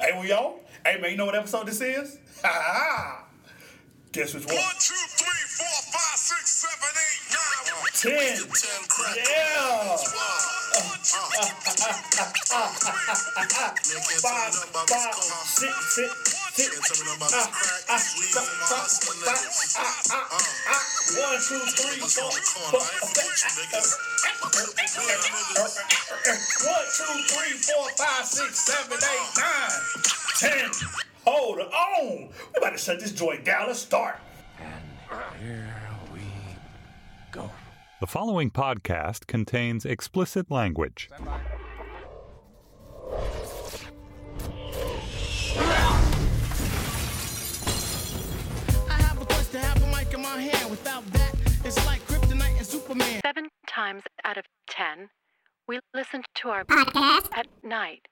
hey, we on? Hey, man, you know what episode this is? Ha ha! Guess which one? One, two, three, four, five, six, seven, eight, nine. Ten. Ten crack. Yeah. Five, five, six, six, six. Five, five, five. One, two, three, four, four, One, two, three, four, five, six, seven, eight, nine, ten. Hold on. We about to shut this joint down. Let's start. Here we go. The following podcast contains explicit language. I Without that, it's like kryptonite and Superman. Seven times out of ten, we listen to our podcast at night.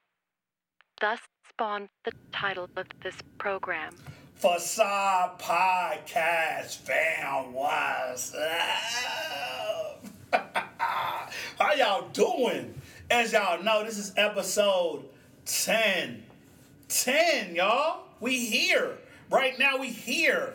Thus spawned the title of this program. Facade Podcast fam, what's up? How y'all doing? As y'all know, this is episode 10. 10, y'all. We here. Right now, we here.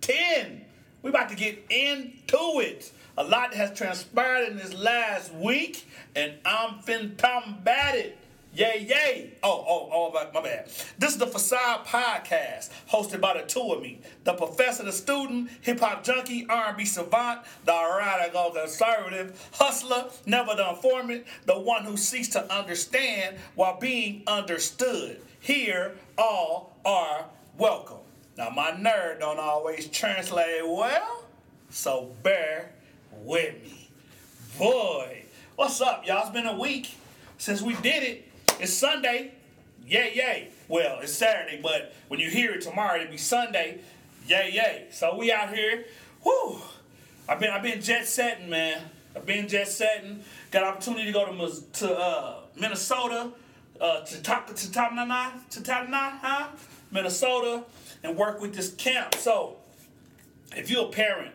10. We about to get into it. A lot has transpired in this last week, and I'm fin combat it. Yay, yay. Oh, oh, oh, my, bad. This is the Facade Podcast, hosted by the two of me, the professor, the student, hip-hop junkie, R&B savant, the radical conservative, hustler, never the formant, the one who seeks to understand while being understood. Here, all are welcome. Now, my nerd don't always translate well, so bear with me. Boy, what's up, y'all? It's been a week since we did it. It's Sunday. Yay, yay. Well, it's Saturday, but when you hear it tomorrow, it'll be Sunday. Yay, yay. So we out here. Whoo. I've been I've been jet setting, man. I've been jet setting. Got opportunity to go to to uh, Minnesota, uh, to top to Tatanana, to Tatanana, huh? Minnesota, and work with this camp. So, if you're a parent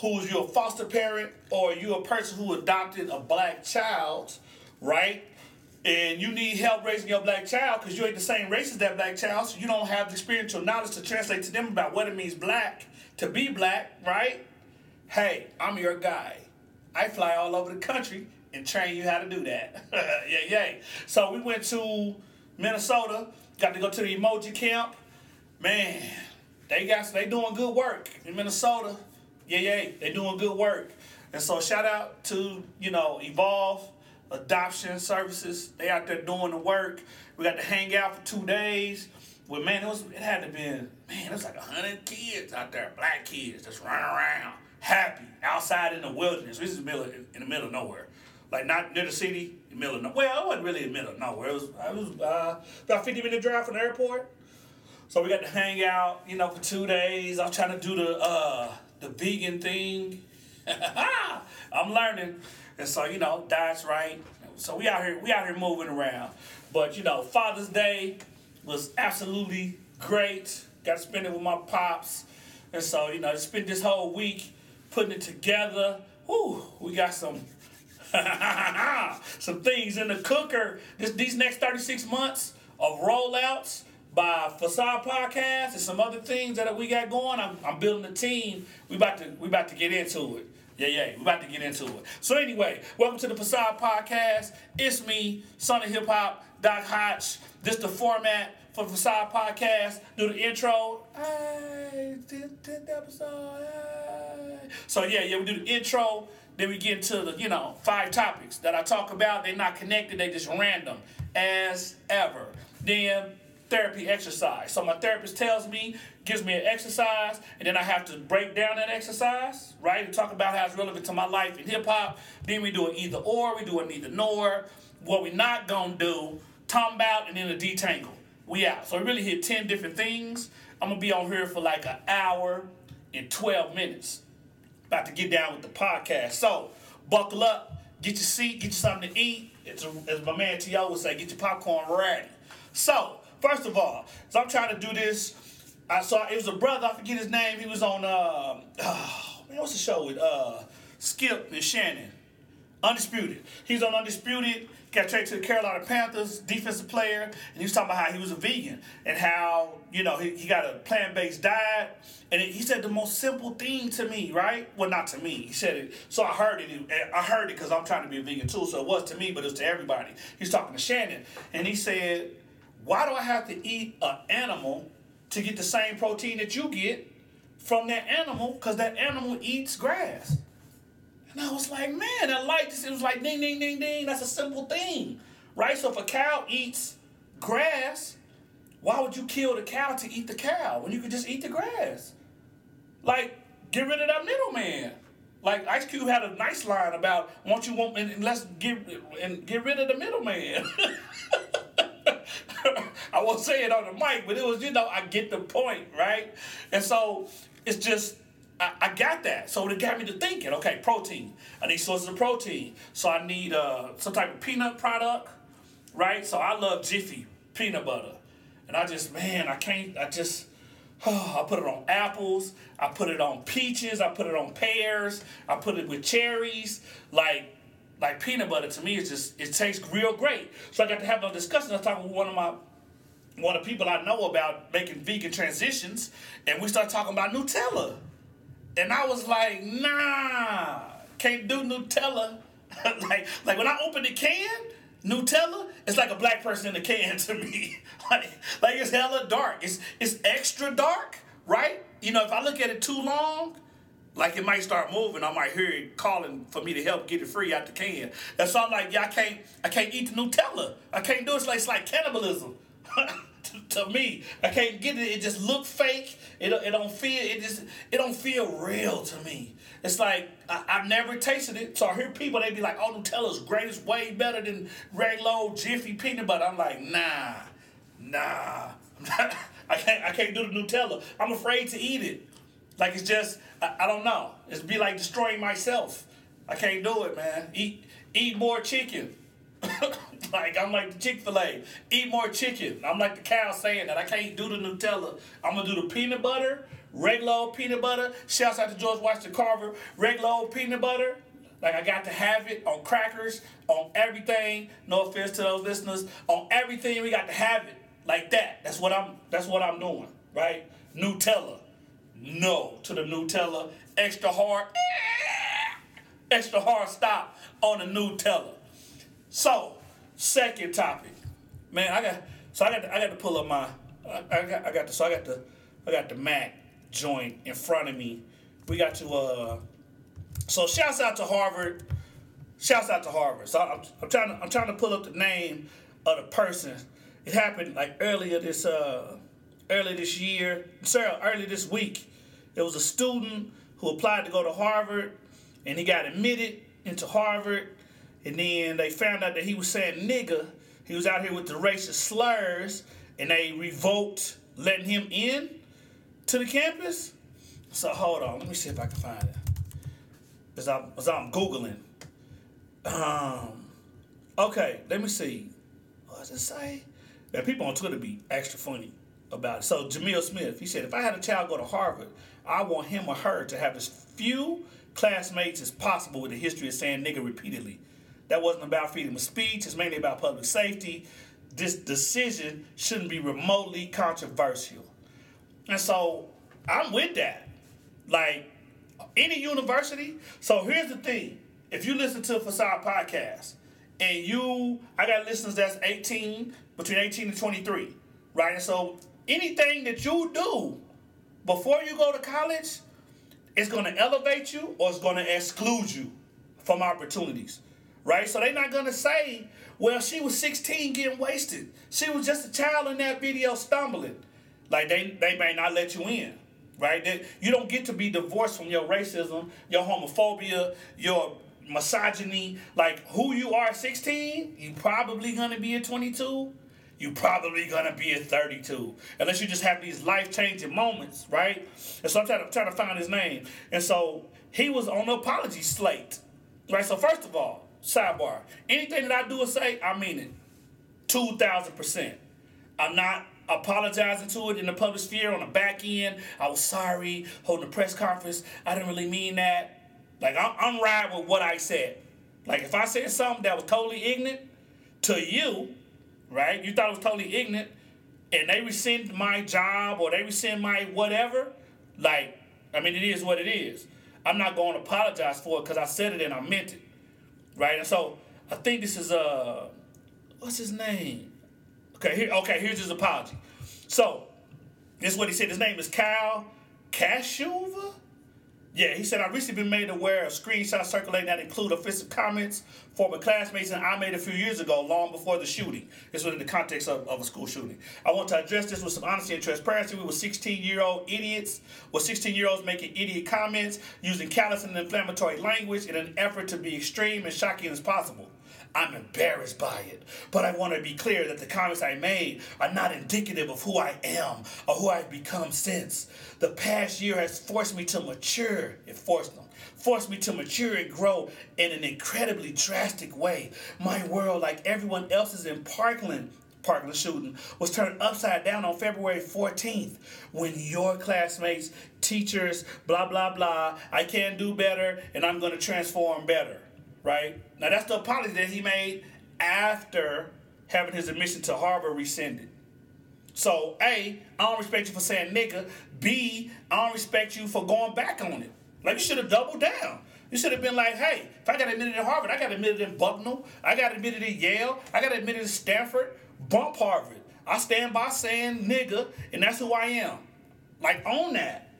who's you're a foster parent or you're a person who adopted a black child, right? And you need help raising your black child because you ain't the same race as that black child, so you don't have the experiential knowledge to translate to them about what it means black to be black, right? Hey, I'm your guy. I fly all over the country and train you how to do that. yeah, yeah. So we went to Minnesota, got to go to the emoji camp. Man, they got they doing good work in Minnesota. Yeah, yeah, they doing good work. And so shout out to, you know, Evolve Adoption Services. They out there doing the work. We got to hang out for two days. Well, man, it was it had to be man, it was like hundred kids out there, black kids, just running around, happy, outside in the wilderness. This is in the middle in the middle of nowhere. Like not near the city, in the middle of no, well, it wasn't really in the middle of nowhere. It was it was uh, about 50 minute drive from the airport. So we got to hang out, you know, for two days. I was trying to do the uh, the vegan thing. I'm learning, and so you know, that's right. So we out here, we out here moving around. But you know, Father's Day was absolutely great. Got to spend it with my pops, and so you know, to spend this whole week putting it together. Whew, we got some some things in the cooker. This, these next 36 months of rollouts by Facade Podcast and some other things that we got going. I'm, I'm building a team. We about to we about to get into it. Yeah, yeah, we about to get into it. So anyway, welcome to the Facade Podcast. It's me, Son of Hip Hop, Doc Hotch. This the format for the Facade Podcast. Do the intro. Hey, 10th episode. Hey. So yeah, yeah, we do the intro. Then we get into the, you know, five topics that I talk about. They're not connected, they just random as ever. Then therapy exercise. So my therapist tells me, gives me an exercise, and then I have to break down that exercise, right? And talk about how it's relevant to my life in hip hop. Then we do an either or, we do a neither nor. What we not gonna do, talk about and then a detangle. We out. So we really hit 10 different things. I'm gonna be on here for like an hour and 12 minutes. About to get down with the podcast. So buckle up, get your seat, get you something to eat. It's a, as my man T.O. would say, get your popcorn ready. So, first of all, so I'm trying to do this. I saw it was a brother, I forget his name. He was on uh, man, what's the show with uh Skip and Shannon? Undisputed. He's on Undisputed. got traded to the Carolina Panthers, defensive player, and he was talking about how he was a vegan and how you know he, he got a plant-based diet. And he said the most simple thing to me, right? Well, not to me. He said it, so I heard it. I heard it because I'm trying to be a vegan too. So it was to me, but it was to everybody. He's talking to Shannon, and he said, "Why do I have to eat an animal to get the same protein that you get from that animal? Because that animal eats grass." And I was like, man, I like this. It was like ding, ding, ding, ding. That's a simple thing, right? So if a cow eats grass, why would you kill the cow to eat the cow when you could just eat the grass? Like, get rid of that middleman. Like Ice Cube had a nice line about once you want and let's get and get rid of the middleman. I won't say it on the mic, but it was you know I get the point, right? And so it's just I, I got that. So it got me to thinking, okay, protein. I need sources of protein. So I need uh, some type of peanut product, right? So I love Jiffy peanut butter. And I just, man, I can't, I just, I put it on apples, I put it on peaches, I put it on pears, I put it with cherries. Like, like peanut butter to me is just, it tastes real great. So I got to have a discussion. I was talking with one of my one of the people I know about making vegan transitions, and we started talking about Nutella. And I was like, nah, can't do Nutella. like, like when I open the can, Nutella, it's like a black person in the can to me. like, like it's hella dark. It's it's extra dark, right? You know, if I look at it too long, like it might start moving. I might hear it calling for me to help get it free out the can. That's all. I'm like, yeah, I can't, I can't eat the Nutella. I can't do it. It's like, it's like cannibalism. to, to me, I can't get it. It just look fake. It, it don't feel. It just it don't feel real to me. It's like I, I've never tasted it, so I hear people they be like, "Oh, Nutella's great. It's way better than regular old Jiffy peanut butter." I'm like, nah, nah. I can't. I can't do the Nutella. I'm afraid to eat it. Like it's just. I, I don't know. It's be like destroying myself. I can't do it, man. Eat eat more chicken. like I'm like the Chick Fil A, eat more chicken. I'm like the cow saying that I can't do the Nutella. I'm gonna do the peanut butter, regular old peanut butter. Shouts out to George Washington Carver, regular old peanut butter. Like I got to have it on crackers, on everything. No offense to those listeners, on everything we got to have it like that. That's what I'm. That's what I'm doing, right? Nutella, no to the Nutella. Extra hard, extra hard stop on the Nutella. So, second topic, man. I got so I got to, I got to pull up my I, got I got the so I got the I got the Mac joint in front of me. We got to uh. So shouts out to Harvard. Shouts out to Harvard. So I'm, I'm trying to I'm trying to pull up the name of the person. It happened like earlier this uh earlier this year. Sorry, earlier this week. There was a student who applied to go to Harvard, and he got admitted into Harvard and then they found out that he was saying nigga. He was out here with the racist slurs, and they revoked letting him in to the campus. So hold on, let me see if I can find it. As I'm, as I'm googling. Um, okay, let me see. What does it say? Now people on Twitter be extra funny about it. So Jamil Smith, he said, if I had a child go to Harvard, I want him or her to have as few classmates as possible with a history of saying nigga repeatedly. That wasn't about freedom of speech. It's mainly about public safety. This decision shouldn't be remotely controversial. And so I'm with that. Like any university. So here's the thing. If you listen to a Facade podcast and you, I got listeners that's 18, between 18 and 23, right? And so anything that you do before you go to college is going to elevate you or it's going to exclude you from opportunities right? So they're not gonna say, well, she was 16 getting wasted. She was just a child in that video stumbling. Like they they may not let you in, right? They, you don't get to be divorced from your racism, your homophobia, your misogyny. Like who you are at 16, you probably gonna be at 22. You probably gonna be at 32, unless you just have these life changing moments, right? And so I'm trying to, trying to find his name, and so he was on the apology slate, right? So first of all, sidebar. Anything that I do or say, I mean it. 2,000%. I'm not apologizing to it in the public sphere on the back end. I was sorry, holding a press conference. I didn't really mean that. Like, I'm, I'm riding with what I said. Like, if I said something that was totally ignorant, to you, right? You thought it was totally ignorant, and they rescind my job or they rescind my whatever. Like, I mean, it is what it is. I'm not going to apologize for it because I said it and I meant it, right? And so I think this is uh, what's his name? Okay, here. Okay, here's his apology. So this is what he said. His name is Kyle Kashuv. Yeah, he said, I've recently been made aware of screenshots circulating that include offensive comments former classmates and I made a few years ago, long before the shooting. This was in the context of, of a school shooting. I want to address this with some honesty and transparency. We were 16 year old idiots, with 16 year olds making idiot comments, using callous and inflammatory language in an effort to be extreme and shocking as possible. I'm embarrassed by it. But I want to be clear that the comments I made are not indicative of who I am or who I've become since. The past year has forced me to mature. It forced them. Forced me to mature and grow in an incredibly drastic way. My world, like everyone else's in Parkland, Parkland shooting, was turned upside down on February 14th when your classmates, teachers, blah, blah, blah, I can do better and I'm going to transform better right? Now that's the apology that he made after having his admission to Harvard rescinded. So, A, I don't respect you for saying nigga. B, I don't respect you for going back on it. Like you should have doubled down. You should have been like, hey, if I got admitted at Harvard, I got admitted in Bucknell, I got admitted at Yale, I got admitted at Stanford, bump Harvard. I stand by saying nigga, and that's who I am. Like, own that.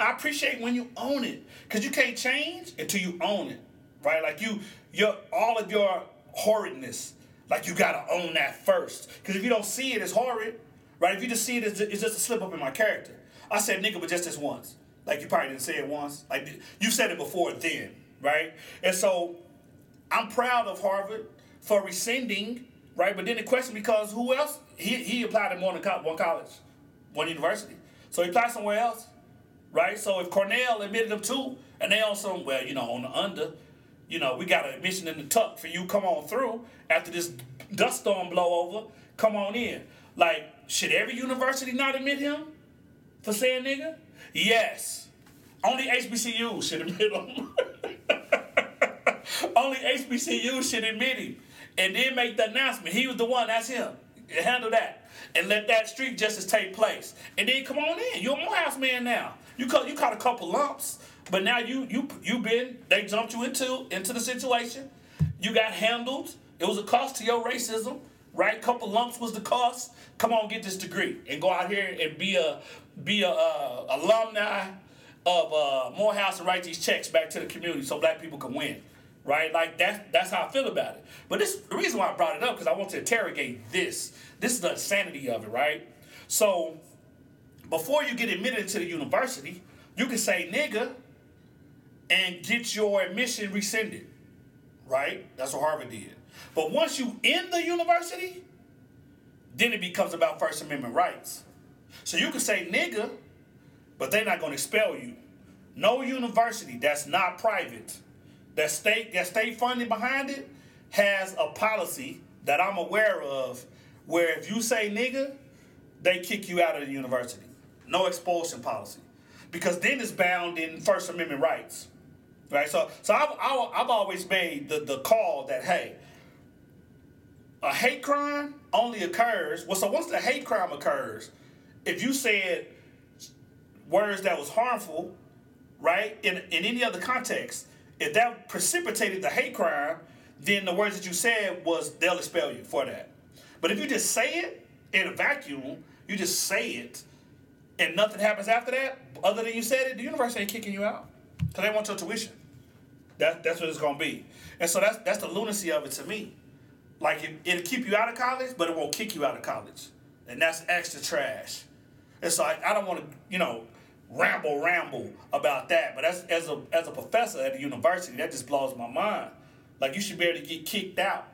I appreciate when you own it. Because you can't change until you own it right? Like you, your all of your horridness, like you gotta own that first. Because if you don't see it as horrid, right? If you just see it as it's just a slip up in my character. I said nigga, but just this once. Like you probably didn't say it once. Like you said it before then, right? And so I'm proud of Harvard for rescinding, right? But then the question because who else? He he applied at more than one college, one university. So he applied somewhere else, right? So if Cornell admitted him too, and they also, well, you know, on the under, you know, we got an admission in the tuck for you. Come on through after this dust storm blow over. Come on in. Like, should every university not admit him for saying nigga? Yes. Only HBCU should admit him. Only HBCU should admit him. And then make the announcement. He was the one, that's him. Handle that. And let that street justice take place. And then come on in. You're a Morehouse man now. You caught you caught a couple lumps. But now you you you been they jumped you into into the situation. You got handled. It was a cost to your racism, right? Couple lumps was the cost. Come on, get this degree and go out here and be a be a uh, alumni of uh, Morehouse and write these checks back to the community so black people can win, right? Like that that's how I feel about it. But this the reason why I brought it up because I want to interrogate this. This is the insanity of it, right? So before you get admitted into the university, you can say nigga and get your admission rescinded. Right? That's what Harvard did. But once you in the university, then it becomes about First Amendment rights. So you can say nigga, but they're not going to expel you. No university that's not private, that state that state funding behind it, has a policy that I'm aware of where if you say nigga, they kick you out of the university. No expulsion policy. Because then it's bound in First Amendment rights right? So, so I've, I've always made the, the call that hey, a hate crime only occurs. Well, so once the hate crime occurs, if you said words that was harmful, right, in in any other context, if that precipitated the hate crime, then the words that you said was they'll expel you for that. But if you just say it in a vacuum, you just say it, and nothing happens after that, other than you said it, the universe ain't kicking you out because they want your tuition. That, that's what it's gonna be. And so that's that's the lunacy of it to me. Like it, it'll keep you out of college, but it won't kick you out of college. And that's extra trash. And so I, don't want to, you know, ramble ramble about that. But as as a as a professor at a university, that just blows my mind. Like you should be able to get kicked out.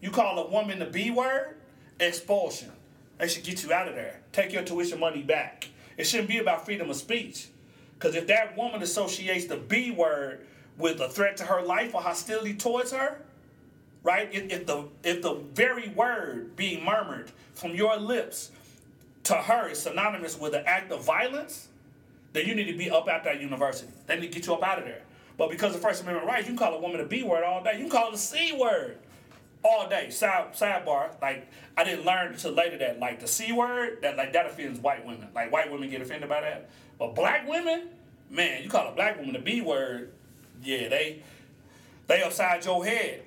You call a woman the B word, expulsion. They should get you out of there. Take your tuition money back. It shouldn't be about freedom of speech. Because if that woman associates the B word with a threat to her life or hostility towards her, right? If, if, the if the very word being murmured from your lips to her is synonymous with an act of violence, then you need to be up at that university. They need to get you up out of there. But because of First Amendment rights, you can call a woman a B word all day. You can call it a C word. all day. Side sidebar, like I didn't learn until later that like the c word that like that offends white women. Like white women get offended by that, but black women, man, you call a black woman the b word, yeah, they they upside your head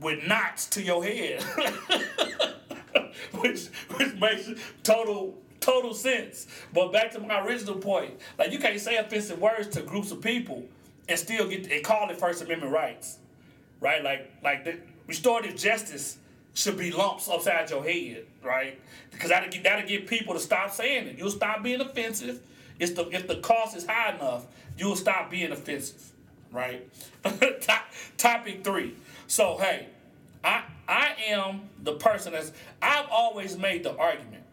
with knots to your head, which which makes total total sense. But back to my original point, like you can't say offensive words to groups of people and still get and call it First Amendment rights, right? Like like the restorative justice should be lumps upside your head, right? Because that'll get that'll get people to stop saying it. You'll stop being offensive. It's the if the cost is high enough, you'll stop being offensive, right? Top, topic three. So hey, I I am the person that's I've always made the argument.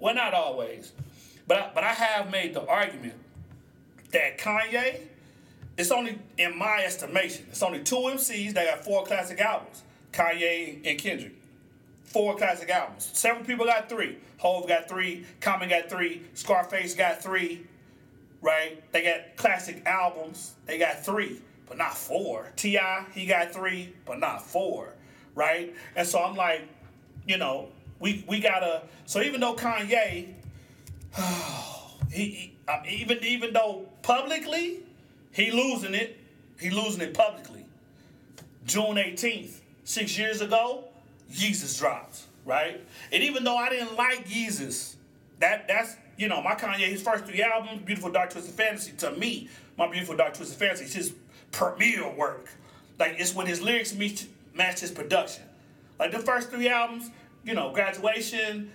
Well, not always, but I, but I have made the argument that Kanye. It's only in my estimation. It's only two MCs that got four classic albums. Kanye and Kendrick. Four classic albums. Several people got three. Hov got three. Common got three. Scarface got three. Right? They got classic albums. They got three, but not four. T.I., he got three, but not four. Right? And so I'm like, you know, we we gotta. So even though Kanye, he, he even even though publicly he losing it, he losing it publicly. June 18th, six years ago, Yeezus dropped, right? And even though I didn't like Yeezus, that that's you know my Kanye his first three albums, Beautiful Dark Twisted Fantasy. To me, my Beautiful Dark Twisted Fantasy is his premier work. Like it's when his lyrics meet match his production. Like the first three albums, you know, graduation,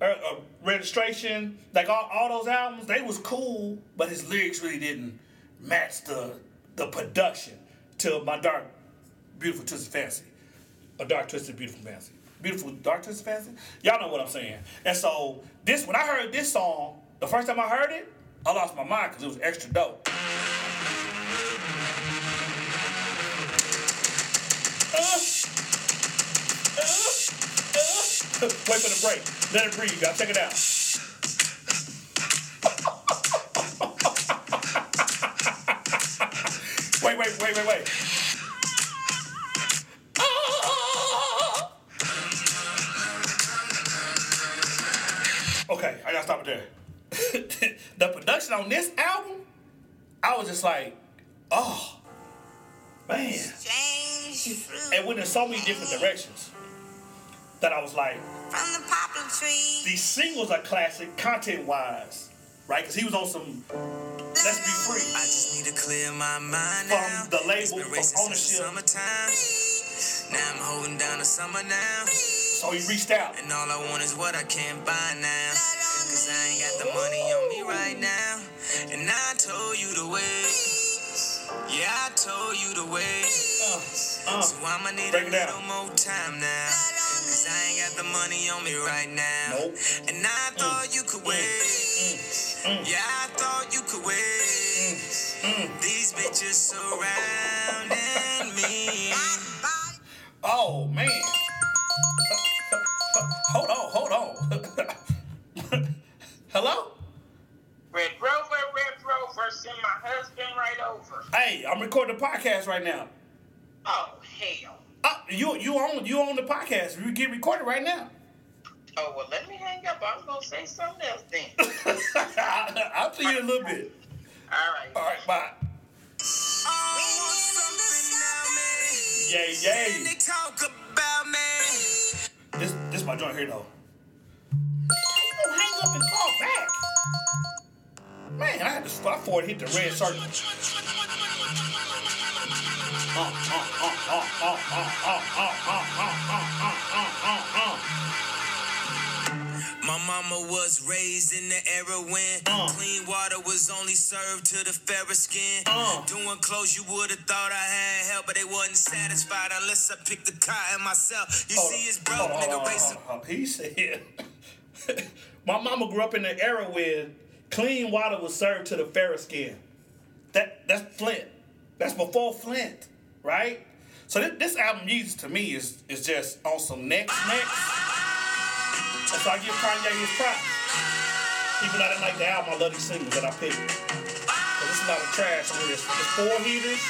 uh, uh, registration, like all, all those albums, they was cool, but his lyrics really didn't match the the production to my dark, beautiful twisted fantasy, a dark twisted beautiful fantasy, beautiful dark twisted fantasy. Y'all know what I'm saying. And so this, when I heard this song, the first time I heard it, I lost my mind because it was extra dope. Wait for the break. Let it breathe. Y'all check it out. Wait, wait, wait, wait, wait. Okay, I gotta stop it there. the production on this album, I was just like, oh, man. It went in so many different directions that I was like, From the poplar tree. these singles are classic content wise, right? Because he was on some Let's Be Free. I just need to clear my mind From now. the label, from ownership. The summertime. Now I'm holding down the summer now. So he reached out. And all I want is what I can't buy now. Cause I ain't got the money on me right now. And I told you to wait. Yeah, I told you to wait. Uh, Uh, so I'ma need break a it down. little more time now. Cause I ain't got the money on me right now. Nope. And I mm, thought you could mm, mm, wait. Yeah, I thought you could wait. These bitches surrounding me. Oh man. Hold on, hold on. Hello? Red Rover, Red Rover, send my husband right over. Hey, I'm recording a podcast right now. Oh, hell. Uh, you you on you on the podcast? You get recorded right now. Oh, well, let me hang up. I was going to say something else then. I'll see you in a little bit. All right. All right, bye. Yay, yay. Talk about me. This this my joint here though. How you gonna hang up and call back? Man, I had to spot for it hit the red circle. My mama was raised in the era when Uh. clean water was only served to the fairer skin. Uh. Doing clothes, you would have thought I had help, but they wasn't satisfied unless I picked the cotton myself. You Hold see, it's broke, hold nigga racing. hold. He said, "My mama grew up in the era when clean water was served to the fairer skin. That that's Flint. That's before Flint, right? So this, this album Yeezus to me is is just on some next next. And so I give Kanye his props. Even though I didn't like the album, I love these singles that I picked. Cause it's a lot of trash on this. It's four heaters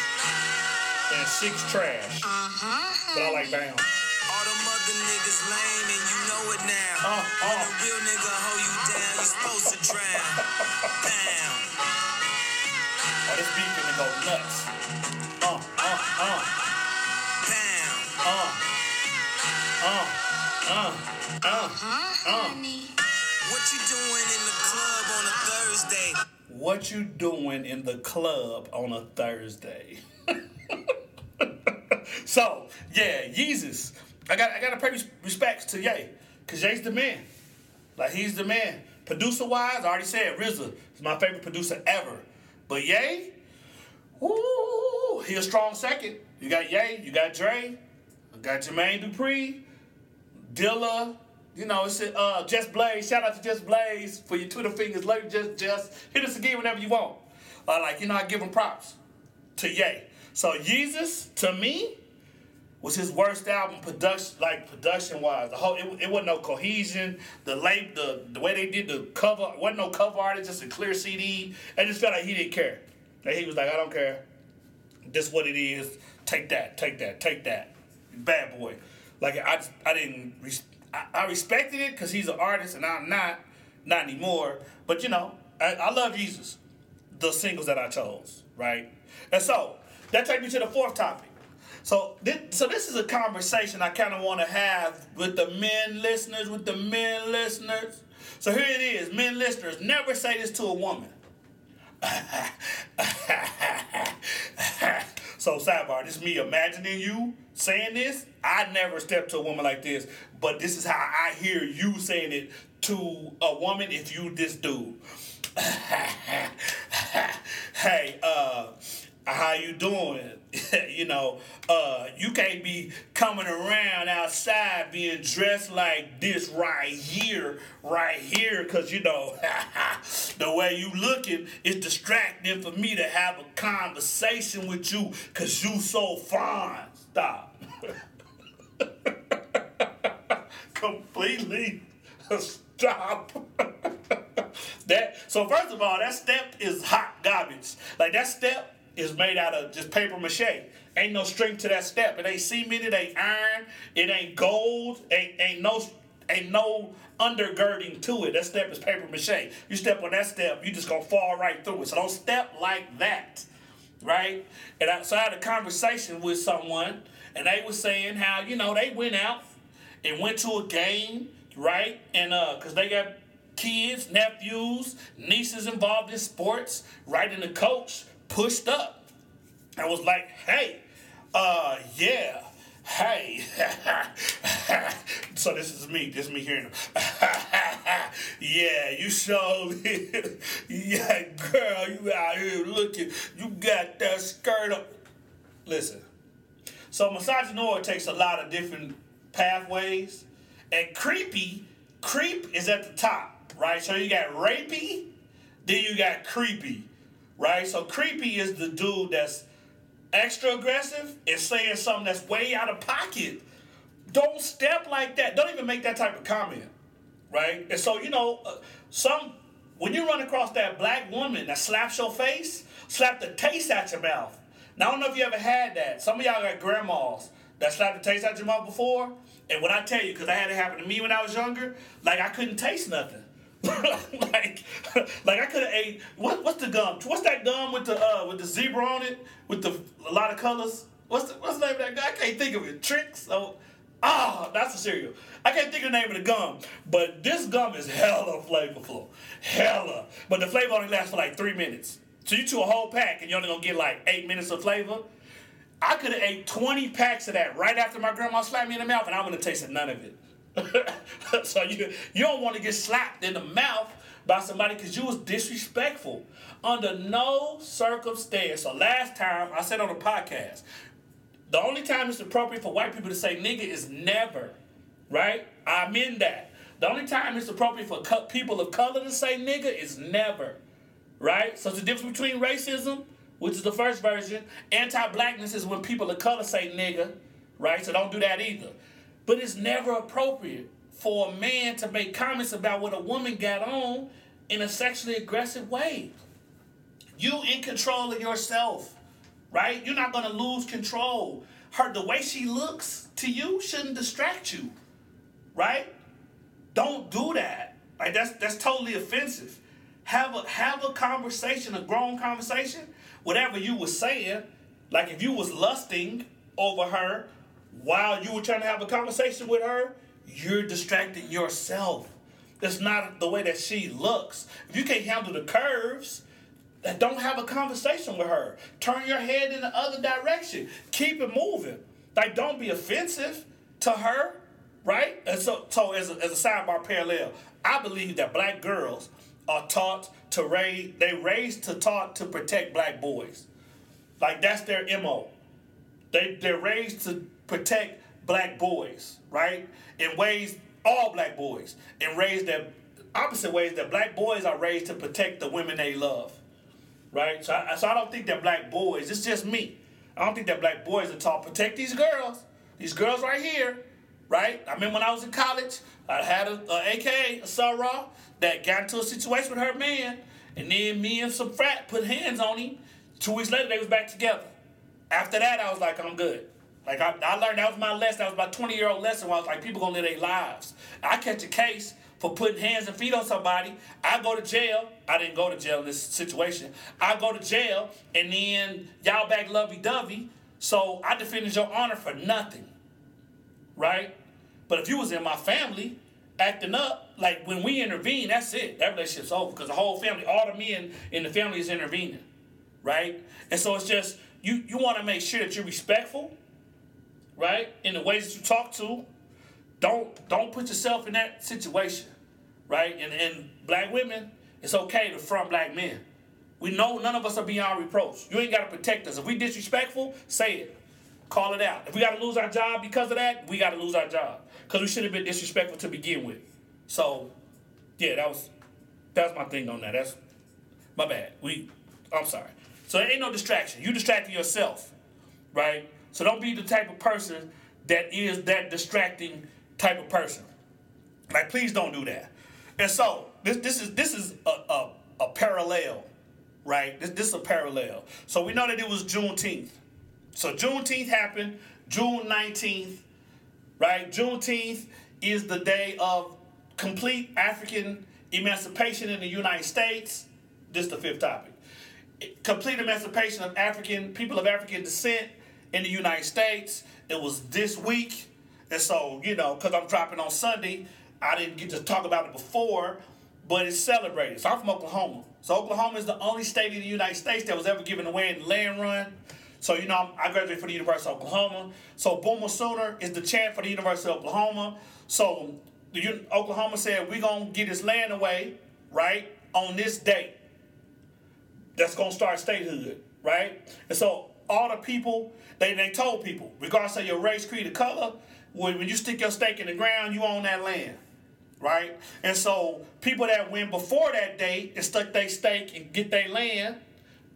and six trash. Uh-huh. But I like Bound. All the other niggas lame and you know it now. Uh, When uh. a real nigga hold you down, you supposed to drown. Down. Oh, this beat finna go nuts. What you doing in the club on a Thursday? What you doing in the club on a Thursday? so yeah, Yeezus. I got I gotta pay res- respects to Ye, cause Ye's the man. Like he's the man. Producer wise, I already said RZA is my favorite producer ever. But Ye, ooh, he a strong second. You got Ye, you got Dre, you got Jermaine Dupri, Dilla. You know, it's uh, Just Blaze. Shout out to Just Blaze for your Twitter fingers. Love Just Just. Hit us again whenever you want. Uh, like you know, I give him props to Ye. So Yeezus to me was his worst album production, like production wise. The whole it, it wasn't no cohesion. The late the the way they did the cover wasn't no cover art. It's just a clear CD. I just felt like he didn't care. Like he was like, I don't care. This what it is. Take that. Take that. Take that. Bad boy. Like I I didn't. I, I respected it because he's an artist and I'm not. Not anymore. But you know, I, I love Yeezus. The singles that I chose, right? And so that takes me to the fourth topic. So this, so this is a conversation I kind of want to have with the men listeners, with the men listeners. So here it is, men listeners, never say this to a woman. so sidebar, this is me imagining you saying this. I never stepped to a woman like this, but this is how I hear you saying it to a woman if you this dude. hey, uh, how you doing? you know, uh, you can't be coming around outside being dressed like this right here, right here, because, you know, the way you looking is distracting for me to have a conversation with you because you so fine. Stop. Completely stop. that so first of all, that step is hot garbage. Like that step is made out of just paper mache. Ain't no string to that step. It ain't cement. It ain't iron. It ain't gold. Ain't ain't no ain't no undergirding to it. That step is paper mache. You step on that step, you just gonna fall right through it. So don't step like that, right? And I, so I had a conversation with someone, and they were saying how you know they went out and went to a game, right? And uh, cause they got kids, nephews, nieces involved in sports, right? And the coach pushed up and was like, hey, uh, yeah, hey. so this is me, this is me hearing him. yeah, you sure, yeah, girl, you out here looking, you got that skirt up. Listen, so misogynoir takes a lot of different pathways, and creepy, creep is at the top, right? So you got rapey, then you got creepy, right? So creepy is the dude that's extra aggressive and saying something that's way out of pocket. Don't step like that. Don't even make that type of comment, right? And so you know, uh, some when you run across that black woman that slaps your face, slap the taste out your mouth. Now I don't know if you ever had that. Some of y'all got grandmas that slapped the taste out your mouth before. And when I tell you, because I had it happen to me when I was younger, like I couldn't taste nothing. like, like I could have ate. What, what's the gum? What's that gum with the uh with the zebra on it with the a lot of colors? What's the, what's the name of that? I can't think of it. Trix. Oh, ah, that's a cereal. I can't think of the name of the gum, but this gum is hella flavorful, hella. But the flavor only lasts for like three minutes. So you chew a whole pack and you're only gonna get like eight minutes of flavor. I could have ate 20 packs of that right after my grandma slapped me in the mouth, and I wouldn't have tasted none of it. so you you don't want to get slapped in the mouth by somebody because you was disrespectful under no circumstance. So last time I said on the podcast, the only time it's appropriate for white people to say nigga is never, right? I'm in that. The only time it's appropriate for co- people of color to say nigga is never, right? So the difference between racism, which is the first version, anti-blackness is when people of color say nigga, right? So don't do that either. But it's never appropriate for a man to make comments about what a woman got on in a sexually aggressive way. You in control of yourself, right? You're not gonna lose control. her the way she looks to you shouldn't distract you, right? Don't do that. Like that's that's totally offensive. Have a have a conversation, a grown conversation. Whatever you were saying, like if you was lusting over her while you were trying to have a conversation with her, you're distracting yourself. That's not the way that she looks. If you can't handle the curves, don't have a conversation with her. Turn your head in the other direction. Keep it moving. Like don't be offensive to her, right? And so, so as a, as a sidebar parallel, I believe that black girls are taught to raise. They raised to taught to protect black boys. Like that's their mo. They they're raised to protect black boys, right? In ways all black boys, and raised that opposite ways that black boys are raised to protect the women they love, right? So I, so I don't think that black boys. It's just me. I don't think that black boys are taught protect these girls. These girls right here, right? I remember when I was in college, I had a, a AKA a soror that got into a situation with her man, and then me and some frat put hands on him. Two weeks later, they was back together. After that, I was like, I'm good. Like I, I learned that was my lesson. That was my 20 year old lesson. Where I was like, people gonna live their lives. I catch a case for putting hands and feet on somebody. I go to jail. I didn't go to jail in this situation. I go to jail, and then y'all back lovey dovey. So I defended your honor for nothing, right? But if you was in my family acting up, like when we intervene, that's it. That relationship's over because the whole family, all the men in the family is intervening, right? And so it's just you. You want to make sure that you're respectful right? In the ways that you talk to, don't don't put yourself in that situation, right? And and black women, it's okay to front black men. We know none of us are beyond reproach. You ain't got to protect us. If we disrespectful, say it. Call it out. If we got to lose our job because of that, we got to lose our job because we should have been disrespectful to begin with. So, yeah, that was that's my thing on that. That's my bad. We, I'm sorry. So there ain't no distraction. You distracting yourself, right? So don't be the type of person that is that distracting type of person. Like, please don't do that. And so this this is this is a a, a parallel, right? This this is a parallel. So we know that it was Juneteenth. So Juneteenth happened June 19th, right? Juneteenth is the day of complete African emancipation in the United States. This is the fifth topic. Complete emancipation of African people of African descent in the United States. It was this week. And so, you know, because I'm dropping on Sunday, I didn't get to talk about it before, but it's celebrated. So I'm from Oklahoma. So Oklahoma is the only state in the United States that was ever given away in the land run. So, you know, I graduated from the University of Oklahoma. So Boomer Sooner is the champ for the University of Oklahoma. So the Oklahoma said, we're going to get this land away, right, on this date. That's going to start statehood, right? And so all the people, they, they told people, regardless of your race, creed, or color, when, when you stick your stake in the ground, you own that land. Right? And so people that went before that date and stuck their stake and get their land,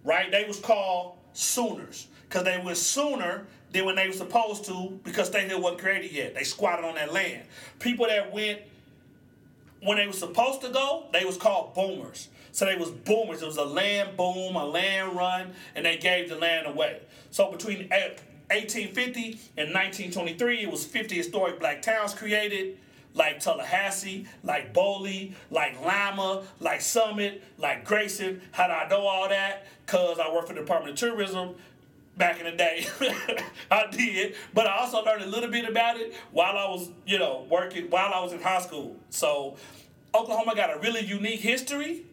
right, they was called Sooners. Because they went sooner than when they were supposed to because they wasn't created yet. They squatted on that land. People that went when they were supposed to go, they was called boomers. So they was boomers. It was a land boom, a land run, and they gave the land away. So between uh, 1850 and 1923, it was 50 historic black towns created, like Tullahassee, like Boley, like Lima, like Summit, like Grayson. How do I know all that? Because I work for the Department of Tourism back in the day. I did, but I also learned a little bit about it while I was, you know, working while I was in high school. So Oklahoma got a really unique history,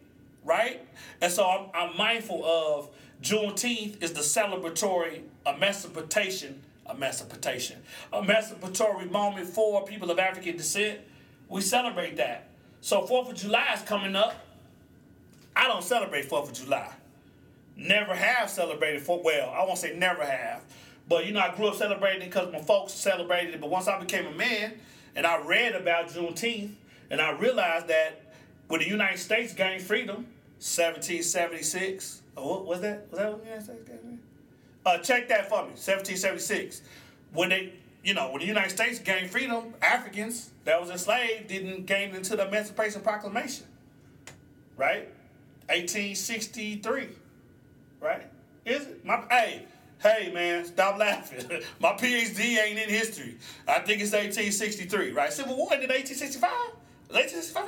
right? And so I'm, I'm mindful of Juneteenth is the celebratory emancipation, emancipation, emancipatory moment for people of African descent. We celebrate that. So Fourth of July is coming up. I don't celebrate Fourth of July. Never have celebrated for well, I won't say never have, but you know I grew up celebrating it because my folks celebrated it. But once I became a man and I read about Juneteenth, and I realized that when the United States gained freedom, 1776 Oh, what was that? Was that what the United States? Uh, check that for me. 1776. When they, you know, when the United States gained freedom, Africans that was enslaved didn't gain into the Emancipation Proclamation. Right? 1863. Right? Is it? My, hey, Hey man, stop laughing. My PhD ain't in history. I think it's 1863, right? Civil War ended 1865? 1865?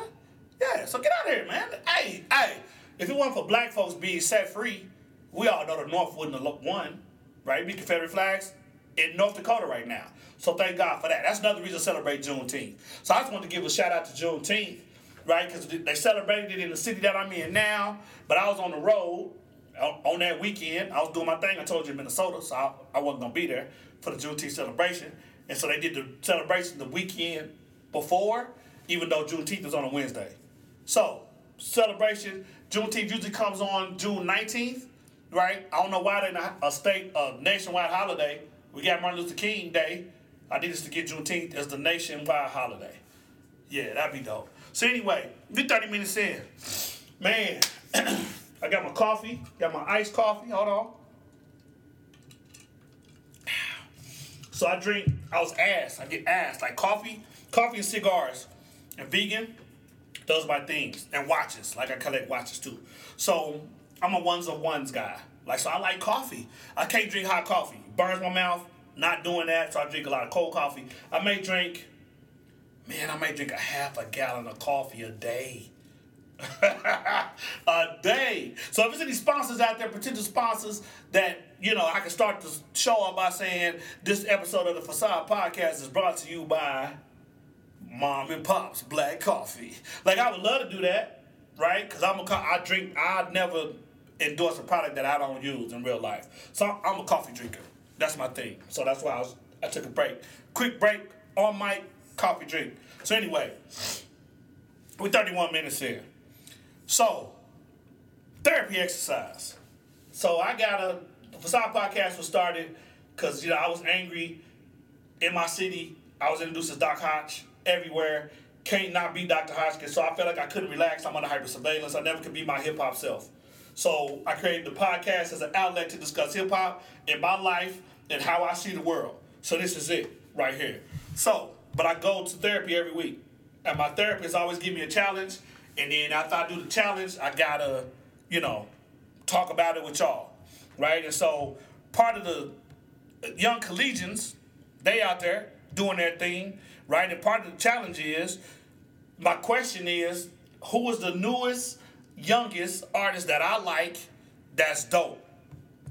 Yeah, so get out of here, man. Hey, hey, if it wasn't for black folks being set free, we all know the North wouldn't have won, right? Be Confederate flags in North Dakota right now. So thank God for that. That's another reason to celebrate Juneteenth. So I just want to give a shout out to Juneteenth, right? Because they celebrated it in the city that I'm in now, but I was on the road on on that weekend. I was doing my thing. I told you in Minnesota, so I, I wasn't gonna be there for the Juneteenth celebration. And so they did the celebration the weekend before, even though Juneteenth is on a Wednesday. So celebration, Juneteenth usually comes on June 19th, right? I don't know why they're not a state, a nationwide holiday. We got Martin Luther King Day. I need us to get Juneteenth as the nationwide holiday. Yeah, that'd be dope. So anyway, we 30 minutes in. Man, I got my coffee, got my iced coffee. Hold on. So I drink, I was asked, I get asked, like coffee, coffee and cigars, and vegan, those my things. And watches, like I collect watches too. So I'm a ones of ones guy. Like, so I like coffee. I can't drink hot coffee. Burns my mouth, not doing that, so I drink a lot of cold coffee. I may drink, man, I may drink a half a gallon of coffee a day. a day. So if there's any sponsors out there, potential sponsors that you know I can start to show up by saying this episode of the Facade Podcast is brought to you by Mom and Pop's Black Coffee. Like I would love to do that, right? Because I'm a co- I drink. I never endorse a product that I don't use in real life. So I'm, a coffee drinker. That's my thing. So that's why I was I took a break. Quick break on my coffee drink. So anyway, we're 31 minutes here. So, therapy exercise. So I got a the facade podcast was started because you know I was angry in my city. I was introduced as Doc Hodge everywhere. Can't not be Dr. Hodgkin. So I felt like I couldn't relax. I'm under hyper surveillance. I never could be my hip hop self. So I created the podcast as an outlet to discuss hip hop in my life and how I see the world. So this is it right here. So, but I go to therapy every week. And my therapist always give me a challenge. And then after I do the challenge, I gotta, you know, talk about it with y'all. Right? And so part of the young collegians, they out there doing their thing, right? And part of the challenge is, my question is, who is the newest, youngest artist that I like that's dope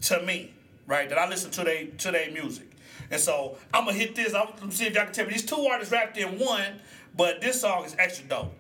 to me, right? That I listen to they to their music. And so I'm gonna hit this. I'm gonna see if y'all can tell me these two artists wrapped in one, but this song is extra dope.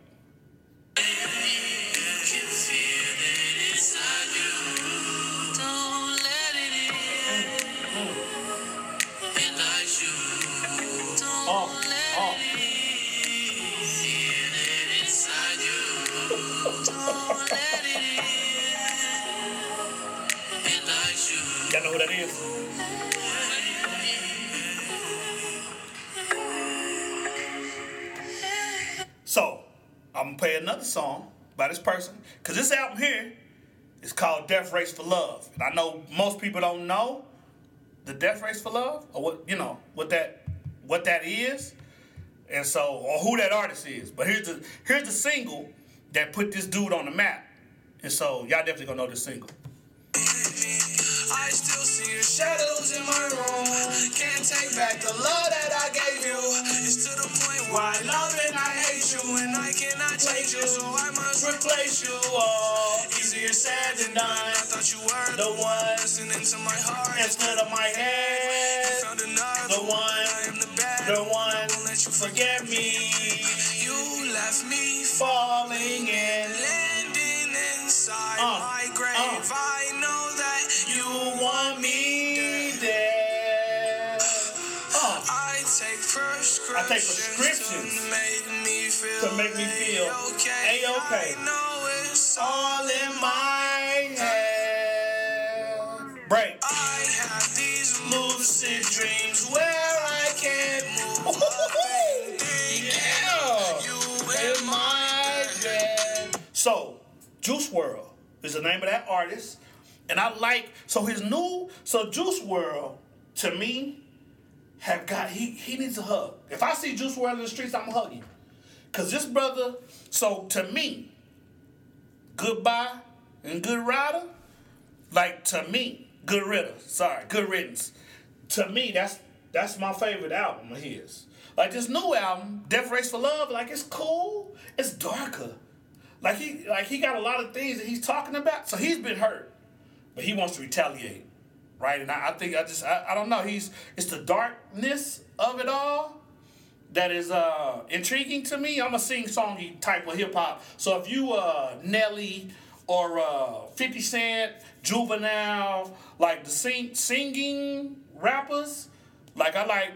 Play another song by this person because this album here is called Death Race for Love, and I know most people don't know the Death Race for Love or what you know what that what that is, and so or who that artist is. But here's the here's the single that put this dude on the map, and so y'all definitely gonna know this single. I still see your shadows in my room. Can't take back the love that I gave you. It's to the point where I love and I hate you, and I change you, I must replace you. all. easier said than done. I thought you were The one listening to my heart. instead of my head, Found another the one, I am the bad. the one. Won't let you Forget me, You left me falling in. landing inside Uh, my grave. uh. I know prescriptions, prescriptions to make me feel to make me feel okay. A-okay. I know it's all in my head. Break. I have these Lucid dreams where I can move. yeah. In my bed. So, Juice WRLD is the name of that artist. And I like, so his new, so Juice WRLD, to me, have got, he, he needs a hug. If I see Juice WRLD in the streets, I'm going to hug him. Because this brother, so to me, Goodbye and Good Rider, like to me, Good riddance. Sorry, good riddance. To me, that's that's my favorite album of his. Like this new album, Death Race for Love, like it's cool. It's darker. Like he like he got a lot of things that he's talking about. So he's been hurt, but he wants to retaliate, right? And I, I think I just I, I don't know. He's it's the darkness of it all that is uh intriguing to me. I'm a sing songy type of hip hop. So if you uh Nelly or uh 50 Cent, Juvenile, like the sing singing rappers, like I like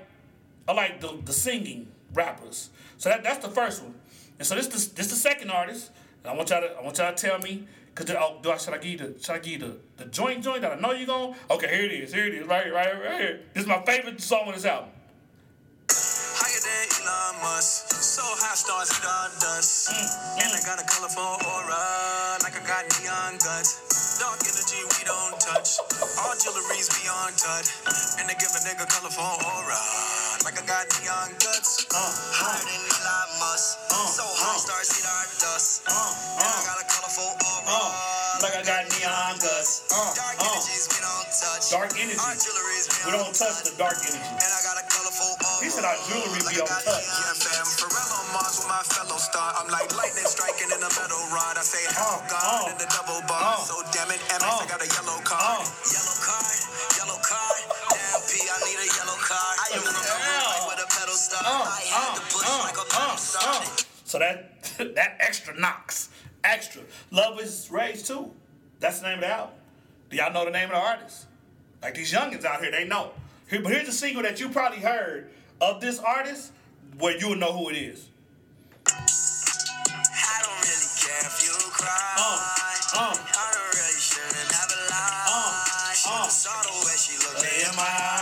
I like the, the singing rappers. So that, that's the first one. And so this this this the second artist. And I want y'all to I want y'all to tell me cause oh, do I should I give you the should I give you the, the joint joint that I know you're going okay here it is here it is right here, right here, right here. This is my favorite song on this album. Higher than Elon Musk. So high stars and on dust. Mm-hmm. And I got a colorful aura, like I got neon guts. Dark energy we don't touch. All jewelry's beyond touch. And they give a nigga colorful aura, like I got neon guts. Higher than Elon Musk. So high stars eat our dust. And I got a colorful aura. like I got neon guts. Uh, Dark uh. energies we don't touch. Dark. Our jewelry's We don't touch the dark energy. And I got a colorful aura. He said our jewelry be Like I on touch. Yeah, fam. Pharrell on Mars with my fellow star. I'm like lightning striking in a metal rod. I say, Uh, oh God, uh, in the double bar. uh, so damn it, Amex, uh, I got a yellow card. uh. Yellow So that that extra knocks. Extra. Love is Rage too. That's the name of the album. Do y'all know the name of the artist? Like these youngins out here, they know. Here, but here's a single that you probably heard of this artist where you will know who it is. I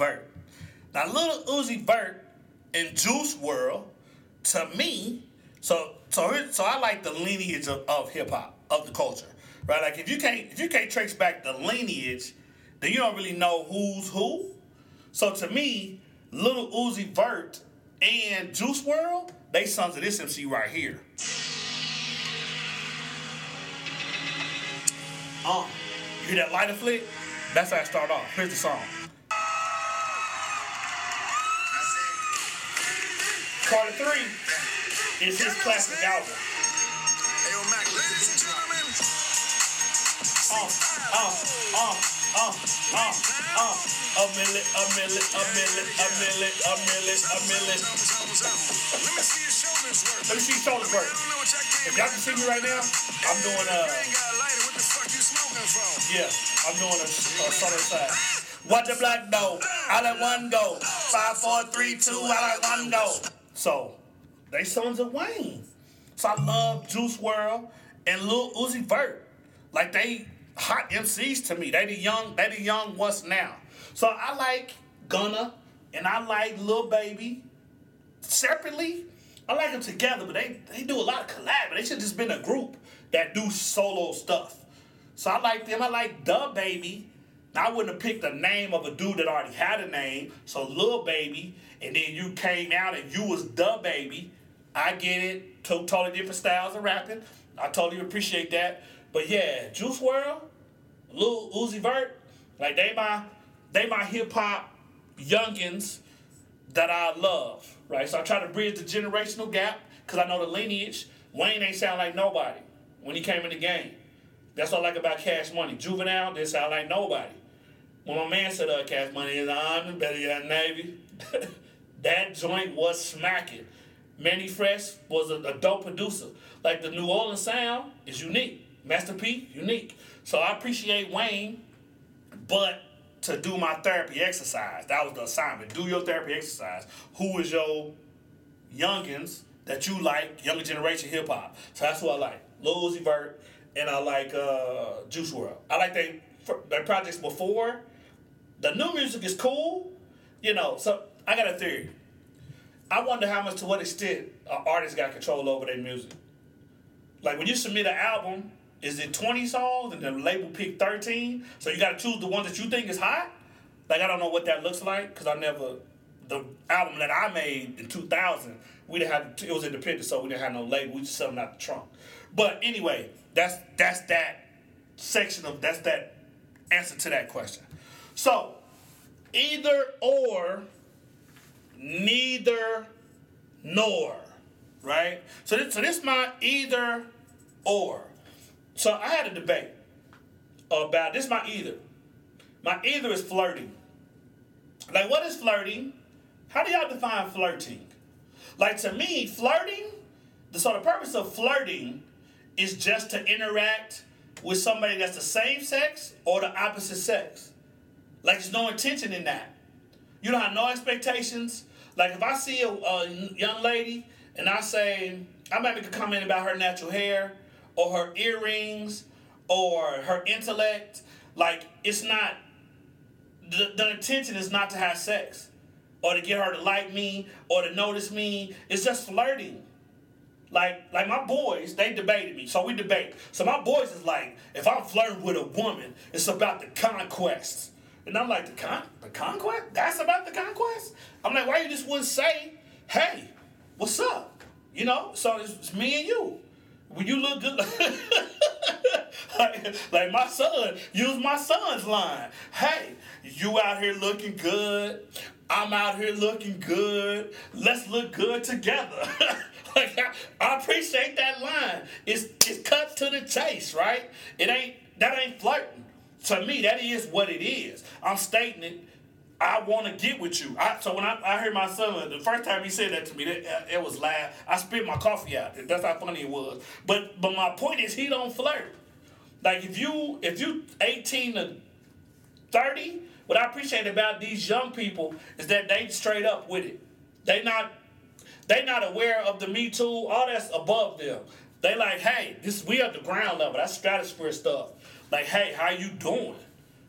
Vert. Now Lil Uzi Vert in Juice WRLD, to me, so so so I like the lineage of, of hip hop of the culture, right? Like if you can't if you can't trace back the lineage, then you don't really know who's who. So to me, Lil Uzi Vert and Juice WRLD, they sons of this MC right here. Uh, you hear that lighter flick? That's how I start off. Here's the song. Carter 3 is his classic album. Hey, yo, Mac, ladies and gentlemen. Uh, uh, uh, uh, uh, uh. A milli, a milli, a milli, a milli, a milli, a milli. Let me see your shoulders work. Let me see your shoulders work. I don't know what y'all If y'all can see me right now, I'm doing You ain't got a lighter. What the fuck you smoking for? yeah, I'm doing a, a southern side. What the black do? I let one go. Five, four, three, two. I let one go. So they sons of Wayne. So I love Juice WRLD and Lil Uzi Vert. Like they hot MCs to me. They the young. They the young. What's now? So I like Gunna and I like Lil Baby separately. I like them together, but they they do a lot of collab. They should just been a group that do solo stuff. So I like them. I like DaBaby. I wouldn't have picked the name of a dude that already had a name. So Lil Baby, and then you came out and you was the baby. I get it. Two totally different styles of rapping. I totally appreciate that. But yeah, Juice WRLD, Lil Uzi Vert, like they my they my hip hop youngins that I love, right? So I try to bridge the generational gap because I know the lineage. Wayne ain't sound like nobody when he came in the game. That's what I like about Cash Money. Juvenile didn't sound like nobody. When my man said uh, Cash Money is on, better than Navy. that joint was smacking. Mannie Fresh was a, a dope producer. Like the New Orleans sound is unique. Master P, unique. So I appreciate Wayne, but to do my therapy exercise, that was the assignment. Do your therapy exercise. Who is your youngins that you like, younger generation hip hop? So that's who I like. Lil Uzi Vert, and I like uh, Juice WRLD. I like they their projects before. The new music is cool, you know. So I got a theory. I wonder how much, to what extent, an artist got control over their music. Like when you submit an album, is it 20 songs and the label pick 13? So you got to choose the ones that you think is hot? Like I don't know what that looks like because I never, the album that I made in 2000, we didn't have, it was independent so we didn't have no label, we just sell them out the trunk. But anyway, that's, that's that section of, that's that answer to that question. So either or, neither nor, right? So this, so this my either or. So I had a debate about this. My either, my either is flirting. Like, what is flirting? How do y'all define flirting? Like to me, flirting. The sort of purpose of flirting is just to interact with somebody that's the same sex or the opposite sex. Like there's no intention in that. You don't have no expectations. Like if I see a, a young lady and I say, I might make a comment about her natural hair or her earrings or her intellect, like it's not, the, the intention is not to have sex or to get her to like me or to notice me. It's just flirting. Like, like my boys, they debated me, so we debate. So my boys is like, if I'm flirting with a woman, it's about the conquest. And I'm like, the con the conquest? That's about the conquest? I'm like, why you just wouldn't say, hey, what's up? You know? So it's, it's me and you. When you look good, like, like my son, use my son's line. Hey, you out here looking good. I'm out here looking good. Let's look good together. like I, I appreciate that line. It's it's cut to the chase, right? It ain't that ain't flirting. To me, that is what it is. I'm stating it. I want to get with you. I, so when I, I heard my son, the first time he said that to me, that, uh, it was laugh. I spit my coffee out. That's how funny it was. But but my point is, he don't flirt. Like if you if you 18 to 30, what I appreciate about these young people is that they straight up with it. They not they not aware of the Me Too. All that's above them. They like, hey, this we at the ground level. That's stratosphere stuff. Like, hey, how you doing?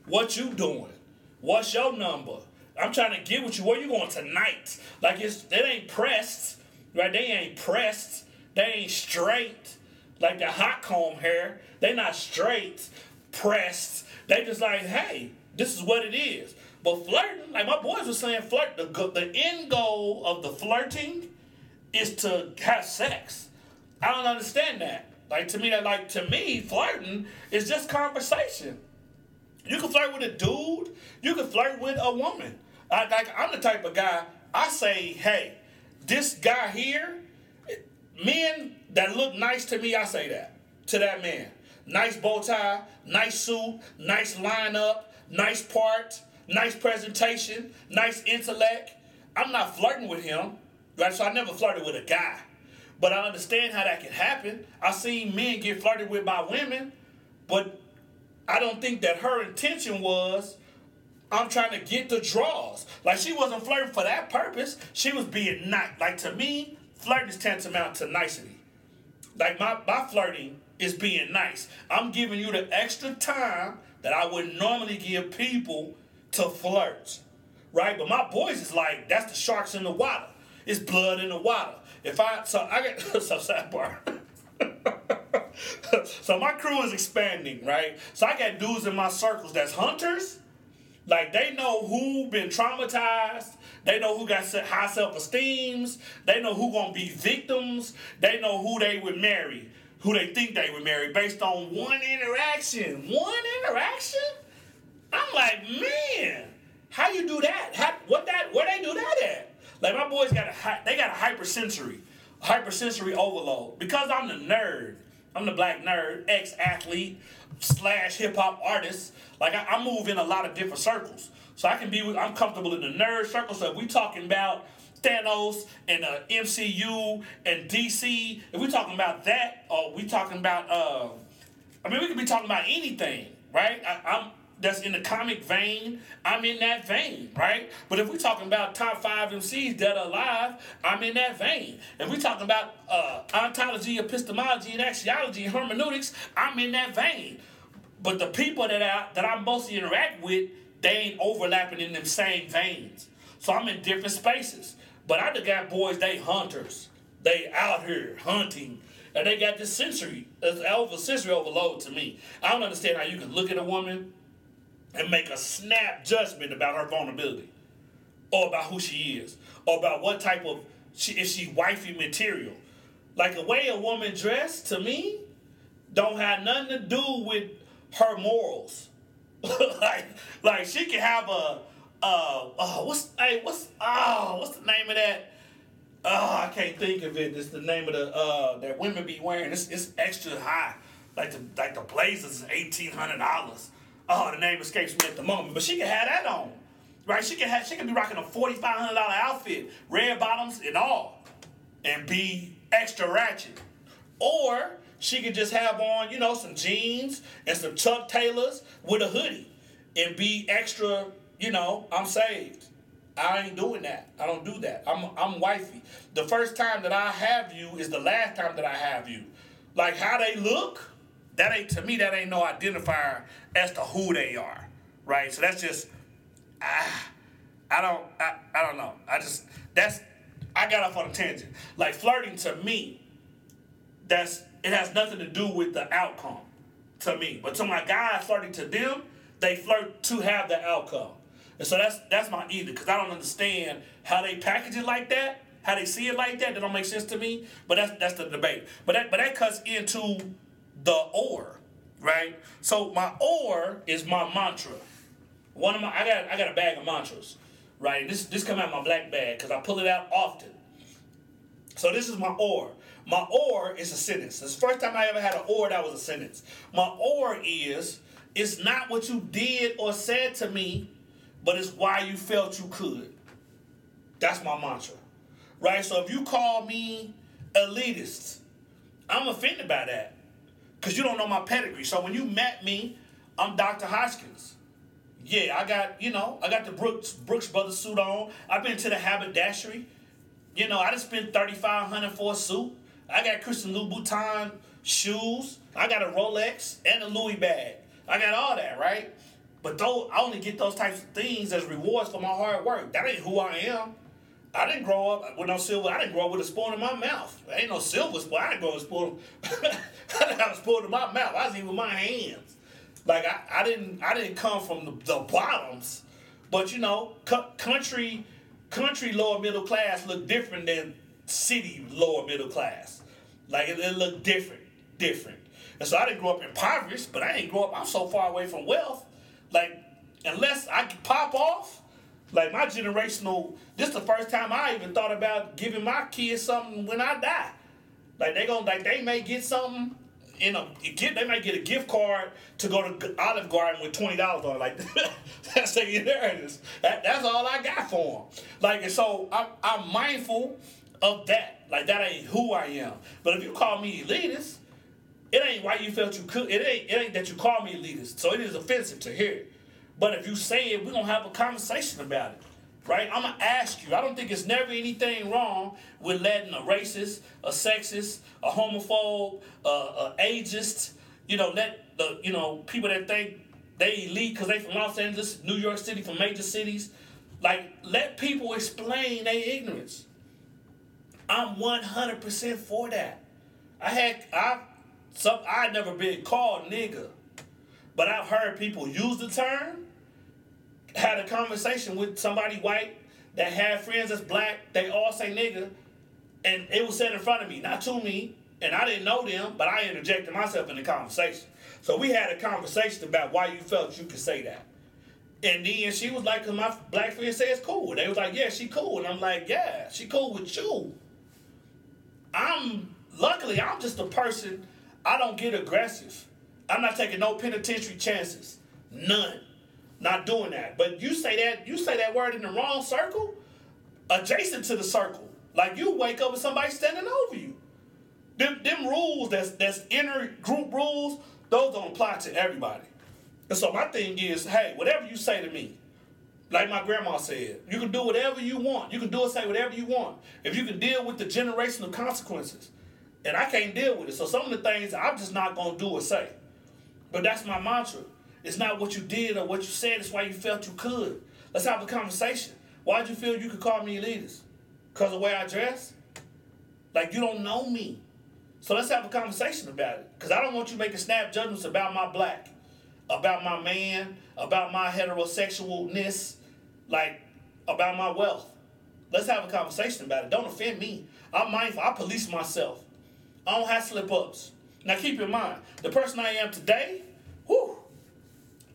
What you doing? What's your number? I'm trying to get with you. Where you going tonight? Like it's they ain't pressed, right? They ain't pressed. They ain't straight. Like the hot comb hair. They not straight, pressed. They just like, hey, this is what it is. But flirting, like my boys were saying, flirt. The the end goal of the flirting is to have sex. I don't understand that. Like to me, that like to me, flirting is just conversation. You can flirt with a dude. You can flirt with a woman. I, like I'm the type of guy. I say, hey, this guy here, men that look nice to me, I say that to that man. Nice bow tie, nice suit, nice lineup, nice part, nice presentation, nice intellect. I'm not flirting with him, right? So I never flirted with a guy. But I understand how that can happen. I seen men get flirted with by women, but I don't think that her intention was I'm trying to get the draws. Like she wasn't flirting for that purpose. She was being nice. Like to me, flirting is tantamount to nicety. Like my, my flirting is being nice. I'm giving you the extra time that I would normally give people to flirt. Right? But my boys is like, that's the sharks in the water. It's blood in the water. If I so I get so sidebar. so my crew is expanding, right? So I got dudes in my circles that's hunters. Like they know who been traumatized. They know who got high self-esteems. They know who gonna be victims. They know who they would marry, who they think they would marry based on one interaction. One interaction? I'm like, man, how you do that? How, what that? Where they do that at? Like my boys got a they got a hypersensory, hypersensory overload because I'm the nerd. I'm the black nerd, ex athlete slash hip hop artist. Like I, I, move in a lot of different circles, so I can be. I'm comfortable in the nerd circle. So if we talking about Thanos and uh, MCU and DC, if we're talking about that, or we talking about, uh, I mean, we could be talking about anything, right? I, I'm that's in the comic vein. I'm in that vein, right? But if we're talking about top five MCs that are alive, I'm in that vein. If we're talking about uh, ontology, epistemology, and axiology and hermeneutics, I'm in that vein. But the people that I that I mostly interact with, they ain't overlapping in them same veins. So I'm in different spaces. But I just got boys, they hunters. They out here hunting. And they got this sensory, it's over sensory overload to me. I don't understand how you can look at a woman and make a snap judgment about her vulnerability. Or about who she is. Or about what type of she if she wifey material. Like the way a woman dressed to me don't have nothing to do with her morals. like, like she can have a uh, uh what's hey what's oh what's the name of that? Oh, I can't think of it. It's the name of the uh that women be wearing. It's it's extra high. Like the like the blazers is eighteen hundred dollars. Oh, the name escapes me at the moment, but she can have that on, right? She can have she can be rocking a forty five hundred dollar outfit, red bottoms and all, and be extra ratchet, or she could just have on you know some jeans and some Chuck Taylors with a hoodie, and be extra. You know, I'm saved. I ain't doing that. I don't do that. I'm I'm wifey. The first time that I have you is the last time that I have you. Like how they look, that ain't to me. That ain't no identifier as to who they are, right? So that's just, ah, I don't, I, I don't know. I just that's I got off on a tangent. Like flirting to me, that's it has nothing to do with the outcome to me. But to my guys flirting to them, they flirt to have the outcome. And so that's that's my either because I don't understand how they package it like that, how they see it like that. That don't make sense to me. But that's that's the debate. But that but that cuts into the or, right? So my or is my mantra. One of my I got I got a bag of mantras, right? This this come out my black bag because I pull it out often. So this is my or. My or is a sentence. It's the first time I ever had an or that was a sentence. My or is it's not what you did or said to me, but it's why you felt you could. That's my mantra. Right? So if you call me elitist, I'm offended by that. Because you don't know my pedigree. So when you met me, I'm Dr. Hoskins. Yeah, I got, you know, I got the Brooks Brooks Brothers suit on. I've been to the haberdashery. You know, I just spent 3500 for a suit. I got Christian Louboutin shoes. I got a Rolex and a Louis bag. I got all that, right? But though I only get those types of things as rewards for my hard work. That ain't who I am. I didn't grow up with no silver. I didn't grow up with a spoon in my mouth. There ain't no silver spoon. I didn't grow up with a spoon. I didn't a spoon in my mouth. I was eating with my hands. Like I, I didn't I didn't come from the, the bottoms. But you know, cu- country country lower middle class look different than city lower middle class. Like it, it look different, different. And so I didn't grow up impoverished, but I didn't grow up. I'm so far away from wealth. Like unless I could pop off, like my generational. This is the first time I even thought about giving my kids something when I die. Like they gonna like they may get something in a get they might get a gift card to go to Olive Garden with twenty dollars on it. Like that's the inheritance. That, that's all I got for them. Like and so I'm, I'm mindful of that. Like that ain't who I am. But if you call me elitist, it ain't why you felt you could. It ain't it ain't that you call me elitist. So it is offensive to hear. But if you say it, we're gonna have a conversation about it. Right? I'm gonna ask you. I don't think it's never anything wrong with letting a racist, a sexist, a homophobe, a, a ageist, you know, let the you know people that think they elite because they from Los Angeles, New York City, from major cities, like let people explain their ignorance. I'm 100% for that. I had I some I never been called nigga, but I've heard people use the term. Had a conversation with somebody white that had friends that's black. They all say nigga, and it was said in front of me, not to me, and I didn't know them, but I interjected myself in the conversation. So we had a conversation about why you felt you could say that. And then she was like, my black friend says cool. They was like, yeah, she cool. And I'm like, yeah, she cool with you. I'm luckily I'm just a person. I don't get aggressive. I'm not taking no penitentiary chances. None. Not doing that. But you say that you say that word in the wrong circle, adjacent to the circle. Like you wake up with somebody standing over you. Them, them rules that's that's inner group rules, those don't apply to everybody. And so my thing is, hey, whatever you say to me, like my grandma said, you can do whatever you want. You can do or say whatever you want. If you can deal with the generational consequences. And I can't deal with it. So some of the things I'm just not gonna do or say. But that's my mantra. It's not what you did or what you said, it's why you felt you could. Let's have a conversation. Why'd you feel you could call me elitist? Because of the way I dress? Like you don't know me. So let's have a conversation about it. Because I don't want you making snap judgments about my black, about my man, about my heterosexualness, like about my wealth. Let's have a conversation about it. Don't offend me. I'm mindful. I police myself. I don't have slip ups. Now keep in mind, the person I am today, whew,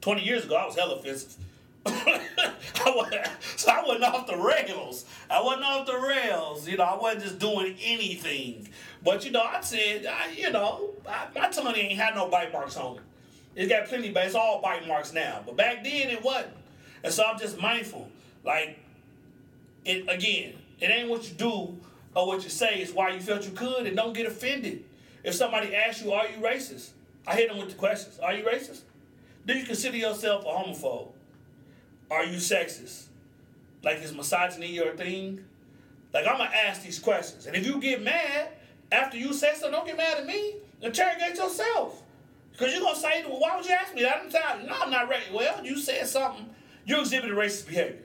20 years ago, I was hella offensive. I wasn't, so I wasn't off the rails. I wasn't off the rails. You know, I wasn't just doing anything. But you know, I said, I, you know, I, my tongue ain't had no bite marks on it. It's got plenty, but it's all bite marks now. But back then it wasn't. And so I'm just mindful. Like, it again, it ain't what you do or what you say, it's why you felt you could, and don't get offended. If somebody asks you, Are you racist? I hit them with the questions. Are you racist? Do you consider yourself a homophobe? Are you sexist? Like is misogyny your thing? Like I'm gonna ask these questions. And if you get mad after you say something, don't get mad at me. Interrogate yourself. Because you're gonna say, well, why would you ask me that? I'm telling no, I'm not ready. Well, you said something, you exhibited racist behavior,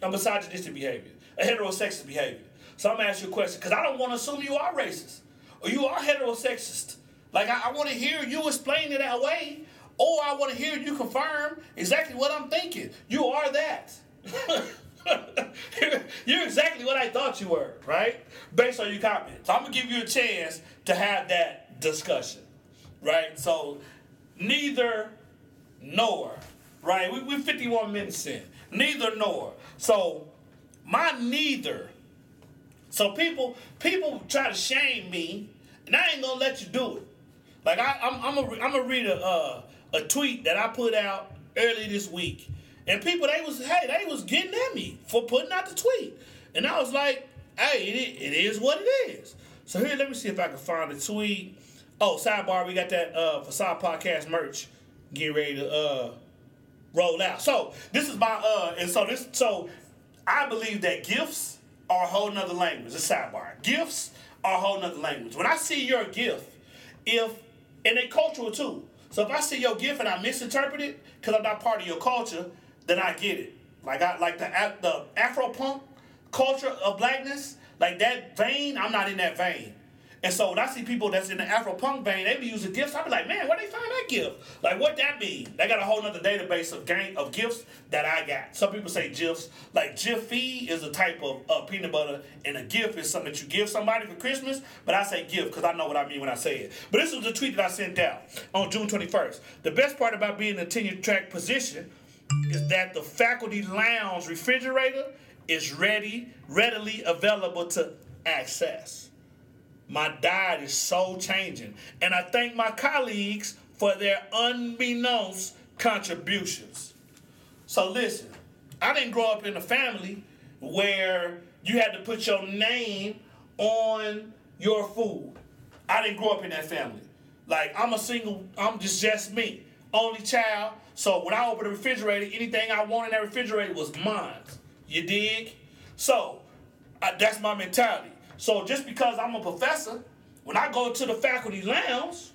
a misogynistic behavior, a heterosexist behavior. So I'm gonna ask you a question, because I don't want to assume you are racist or you are heterosexist. Like I, I want to hear you explain it that way, or I want to hear you confirm exactly what I'm thinking. You are that. You're exactly what I thought you were, right? Based on your comments. So I'm gonna give you a chance to have that discussion, right? So neither nor, right? We, we're 51 minutes in. Neither nor. So my neither. So people people try to shame me, and I ain't gonna let you do it. Like I, I'm I'm a, I'm gonna read a uh, a tweet that I put out early this week, and people they was hey they was getting at me for putting out the tweet, and I was like, hey it, it is what it is. So here, let me see if I can find the tweet. Oh, sidebar, we got that uh, Facade Podcast merch getting ready to uh, roll out. So this is my uh, and so this so I believe that gifts are a whole nother language. A sidebar. Gifts are a whole nother language. When I see your gift, if and they cultural too. So if I see your gift and I misinterpret it because I'm not part of your culture, then I get it. Like I like the the Afro punk culture of blackness, like that vein. I'm not in that vein. And so when I see people that's in the Afro punk vein, they be using gifts. I be like, man, where they find that gift? Like, what that mean? They got a whole nother database of gang of gifts that I got. Some people say gifs. Like Jiffy is a type of uh, peanut butter, and a gift is something that you give somebody for Christmas. But I say gift because I know what I mean when I say it. But this was a tweet that I sent out on June 21st. The best part about being in a tenure track position is that the faculty lounge refrigerator is ready, readily available to access. My diet is so changing. And I thank my colleagues for their unbeknownst contributions. So listen, I didn't grow up in a family where you had to put your name on your food. I didn't grow up in that family. Like I'm a single, I'm just just me, only child. So when I opened the refrigerator, anything I wanted in that refrigerator was mine. You dig? So I, that's my mentality. So just because I'm a professor, when I go to the faculty lounge,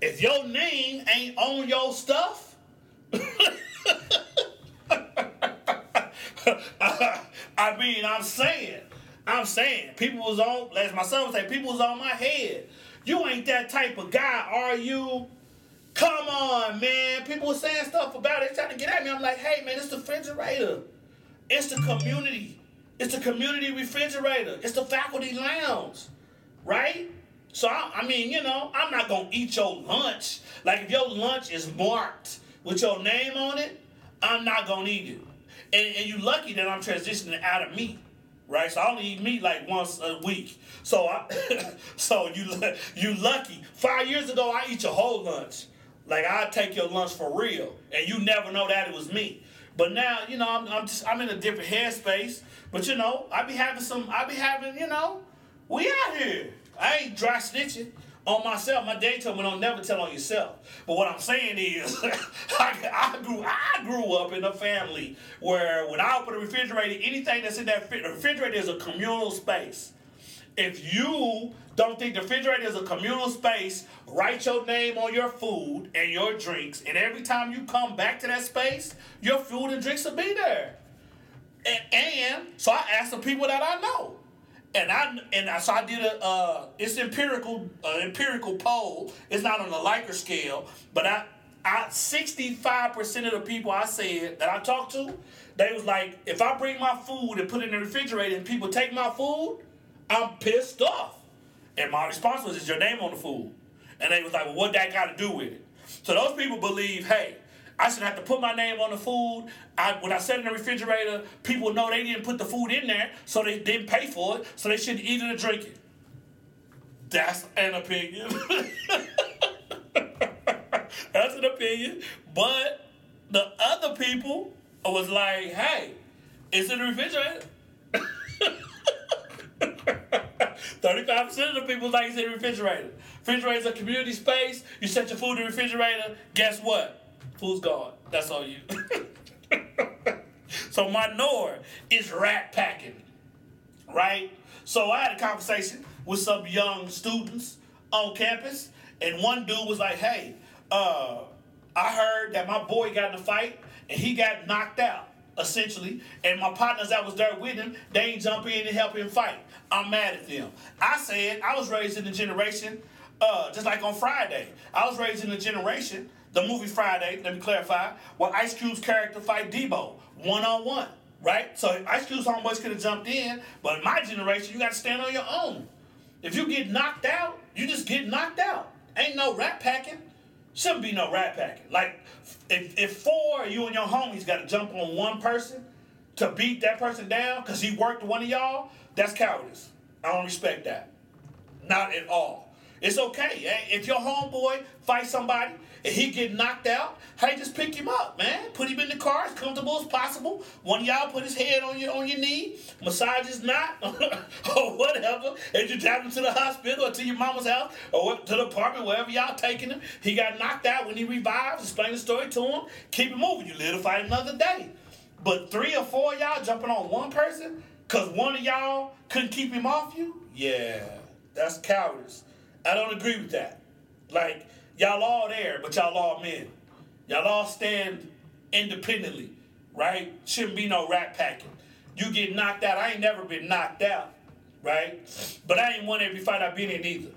if your name ain't on your stuff, I mean, I'm saying, I'm saying, people was on, as my son would say, people was on my head. You ain't that type of guy, are you? Come on, man. People were saying stuff about it, trying to get at me. I'm like, hey, man, it's the refrigerator. It's the community. It's the community refrigerator. It's the faculty lounge, right? So I, I, mean, you know, I'm not gonna eat your lunch. Like if your lunch is marked with your name on it, I'm not gonna eat it. And, and you lucky that I'm transitioning out of meat, right? So I only eat meat like once a week. So I, so you you lucky. Five years ago, I eat your whole lunch. Like I take your lunch for real, and you never know that it was me. But now, you know, I'm, I'm just I'm in a different headspace. But you know, I be having some. I be having, you know, we out here. I ain't dry snitching on myself. My dad told me don't never tell on yourself. But what I'm saying is, I, I grew I grew up in a family where when I open the refrigerator, anything that's in that refrigerator is a communal space. If you don't think the refrigerator is a communal space, write your name on your food and your drinks, and every time you come back to that space, your food and drinks will be there. And, and so I asked the people that I know. And I and I, so I did a uh, it's empirical uh, empirical poll. It's not on the Likert scale, but I I sixty five percent of the people I said that I talked to, they was like, if I bring my food and put it in the refrigerator and people take my food, I'm pissed off. And my response was, "Is your name on the food?" And they was like, "Well, what that got to do with it?" So those people believe, hey, I should have to put my name on the food. I, when I set in the refrigerator, people know they didn't put the food in there, so they didn't pay for it, so they shouldn't eat it or drink it. That's an opinion. That's an opinion. But the other people was like, hey, it's in the refrigerator. 35% of the people like it's in the refrigerator. Refrigerator is a community space. You set your food in the refrigerator. Guess what? Food's gone. That's all you. so my Nor is rat packing, right? So I had a conversation with some young students on campus, and one dude was like, "Hey, uh, I heard that my boy got in a fight and he got knocked out." Essentially, and my partners that was there with him, they ain't jump in and help him fight. I'm mad at them. I said I was raised in the generation, uh, just like on Friday. I was raised in the generation the movie Friday, let me clarify, where Ice Cube's character fight Debo one on one, right? So Ice Cube's homeboys could have jumped in, but in my generation, you got to stand on your own. If you get knocked out, you just get knocked out. Ain't no rat packing. Shouldn't be no rat packing. Like, if, if four of you and your homies got to jump on one person to beat that person down because he worked one of y'all, that's cowardice. I don't respect that. Not at all. It's okay. eh? If your homeboy fight somebody and he get knocked out, hey, just pick him up, man. Put him in the car as comfortable as possible. One y'all put his head on your on your knee, massage his knot or whatever, and you drive him to the hospital or to your mama's house or to the apartment, wherever y'all taking him. He got knocked out when he revives. Explain the story to him. Keep it moving. You live to fight another day. But three or four y'all jumping on one person because one of y'all couldn't keep him off you? Yeah, that's cowardice. I don't agree with that. Like, y'all all there, but y'all all men. Y'all all stand independently, right? Shouldn't be no rat packing. You get knocked out. I ain't never been knocked out, right? But I ain't won every fight I've been in either.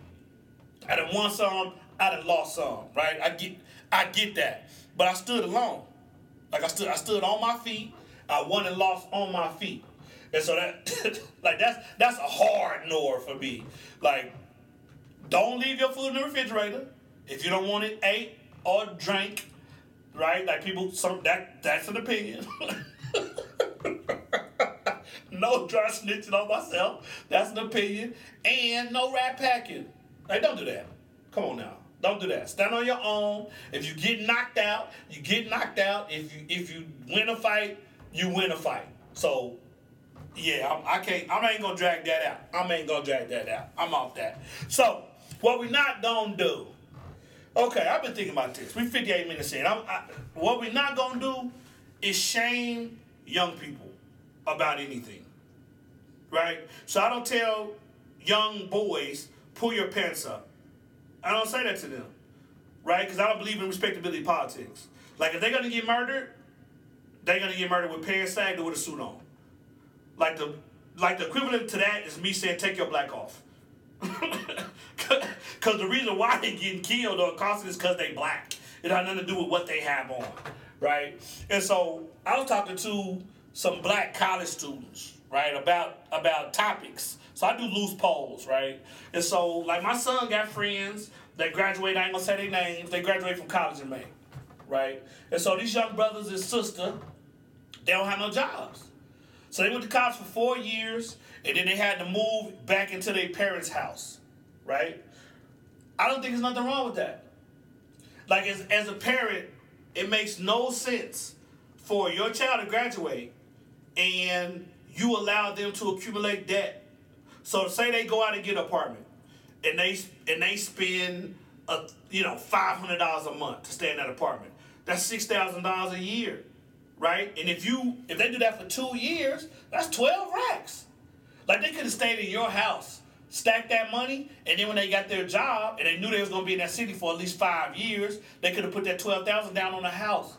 I done won some, I done lost some, right? I get I get that. But I stood alone. Like I stood I stood on my feet. I won and lost on my feet. And so that like that's that's a hard nor for me. Like don't leave your food in the refrigerator if you don't want it ate or drank. Right? Like people some that that's an opinion. no dry snitching on myself. That's an opinion. And no rat packing. Like, don't do that. Come on now. Don't do that. Stand on your own. If you get knocked out, you get knocked out. If you if you win a fight, you win a fight. So yeah, I'm, I can't. I ain't gonna drag that out. I ain't gonna drag that out. I'm off that. So what we not gonna do? Okay, I've been thinking about this. We 58 minutes in. I'm, I, what we not gonna do is shame young people about anything, right? So I don't tell young boys pull your pants up. I don't say that to them, right? Because I don't believe in respectability politics. Like if they're gonna get murdered, they're gonna get murdered with pants sagged or with a suit on. Like the like the equivalent to that is me saying take your black off. Cause the reason why they getting killed or accosted is because they black. It had nothing to do with what they have on, right? And so I was talking to some black college students, right, about about topics. So I do loose polls, right? And so like my son got friends that graduate. I ain't gonna say their names. They graduate from college in May, right? And so these young brothers and sister, they don't have no jobs. So they went to college for four years, and then they had to move back into their parents' house, right? I don't think there's nothing wrong with that. Like as, as a parent, it makes no sense for your child to graduate and you allow them to accumulate debt. So say they go out and get an apartment and they and they spend a, you know five hundred dollars a month to stay in that apartment. That's six thousand dollars a year, right? And if you if they do that for two years, that's twelve racks. Like they could have stayed in your house, stacked that money, and then when they got their job and they knew they was gonna be in that city for at least five years, they could have put that twelve thousand down on a house,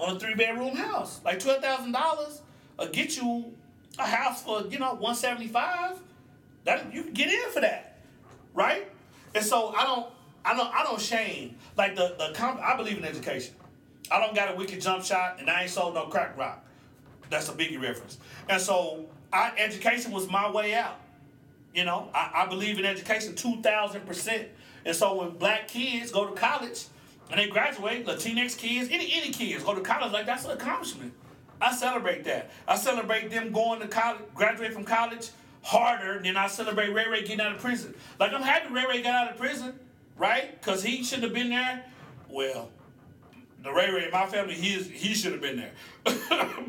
on a three bedroom house. Like twelve thousand dollars will get you a house for you know one seventy five. That you can get in for that, right? And so I don't, I don't, I don't shame like the the. Comp- I believe in education. I don't got a wicked jump shot, and I ain't sold no crack rock. That's a biggie reference. And so, I, education was my way out. You know, I, I believe in education two thousand percent. And so, when black kids go to college and they graduate, Latinx kids, any any kids go to college, like that's an accomplishment. I celebrate that. I celebrate them going to college, graduate from college harder than I celebrate Ray Ray getting out of prison. Like I'm happy Ray Ray got out of prison, right? Because he shouldn't have been there. Well, the Ray Ray in my family, he is, he should have been there.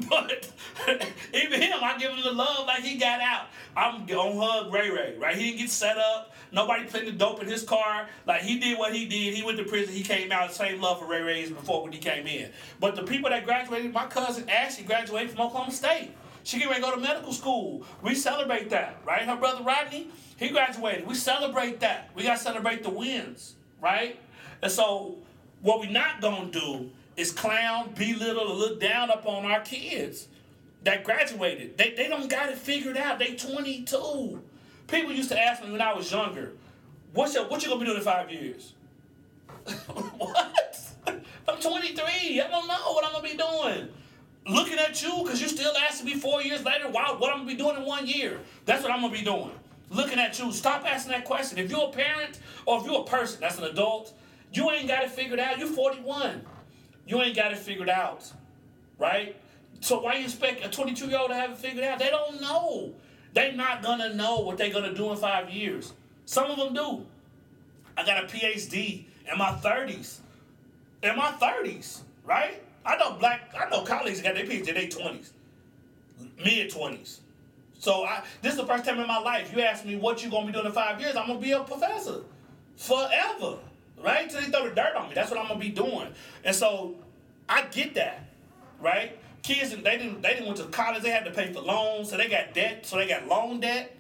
but even him, I give him the love like he got out. I'm gonna hug Ray Ray, right? He didn't get set up. Nobody put the dope in his car. Like he did what he did. He went to prison. He came out. Same love for Ray Ray as before when he came in. But the people that graduated, my cousin Ashley graduated from Oklahoma State. She get ready to go to medical school. We celebrate that, right? Her brother Rodney, he graduated. We celebrate that. We gotta celebrate the wins, right? And so what we're not gonna do is clown, belittle, or look down upon our kids that graduated. They, they don't got it figured out. They 22. People used to ask me when I was younger, what's your, what you gonna be doing in five years? what? I'm 23. I don't know what I'm gonna be doing. Looking at you, because you still asking me four years later, wow, what I'm gonna be doing in one year. That's what I'm gonna be doing. Looking at you. Stop asking that question. If you're a parent or if you're a person that's an adult, you ain't got it figured out. You're 41. You ain't got it figured out. Right? So why you expect a 22 year old to have it figured out? They don't know. They're not gonna know what they're gonna do in five years. Some of them do. I got a PhD in my 30s. In my 30s, right? I know black, I know colleagues got their PhD in their 20s, mid 20s. So I, this is the first time in my life you ask me what you gonna be doing in five years. I'm gonna be a professor forever, right? Till they throw the dirt on me. That's what I'm gonna be doing. And so I get that, right? Kids, they didn't they didn't went to college. They had to pay for loans, so they got debt. So they got loan debt.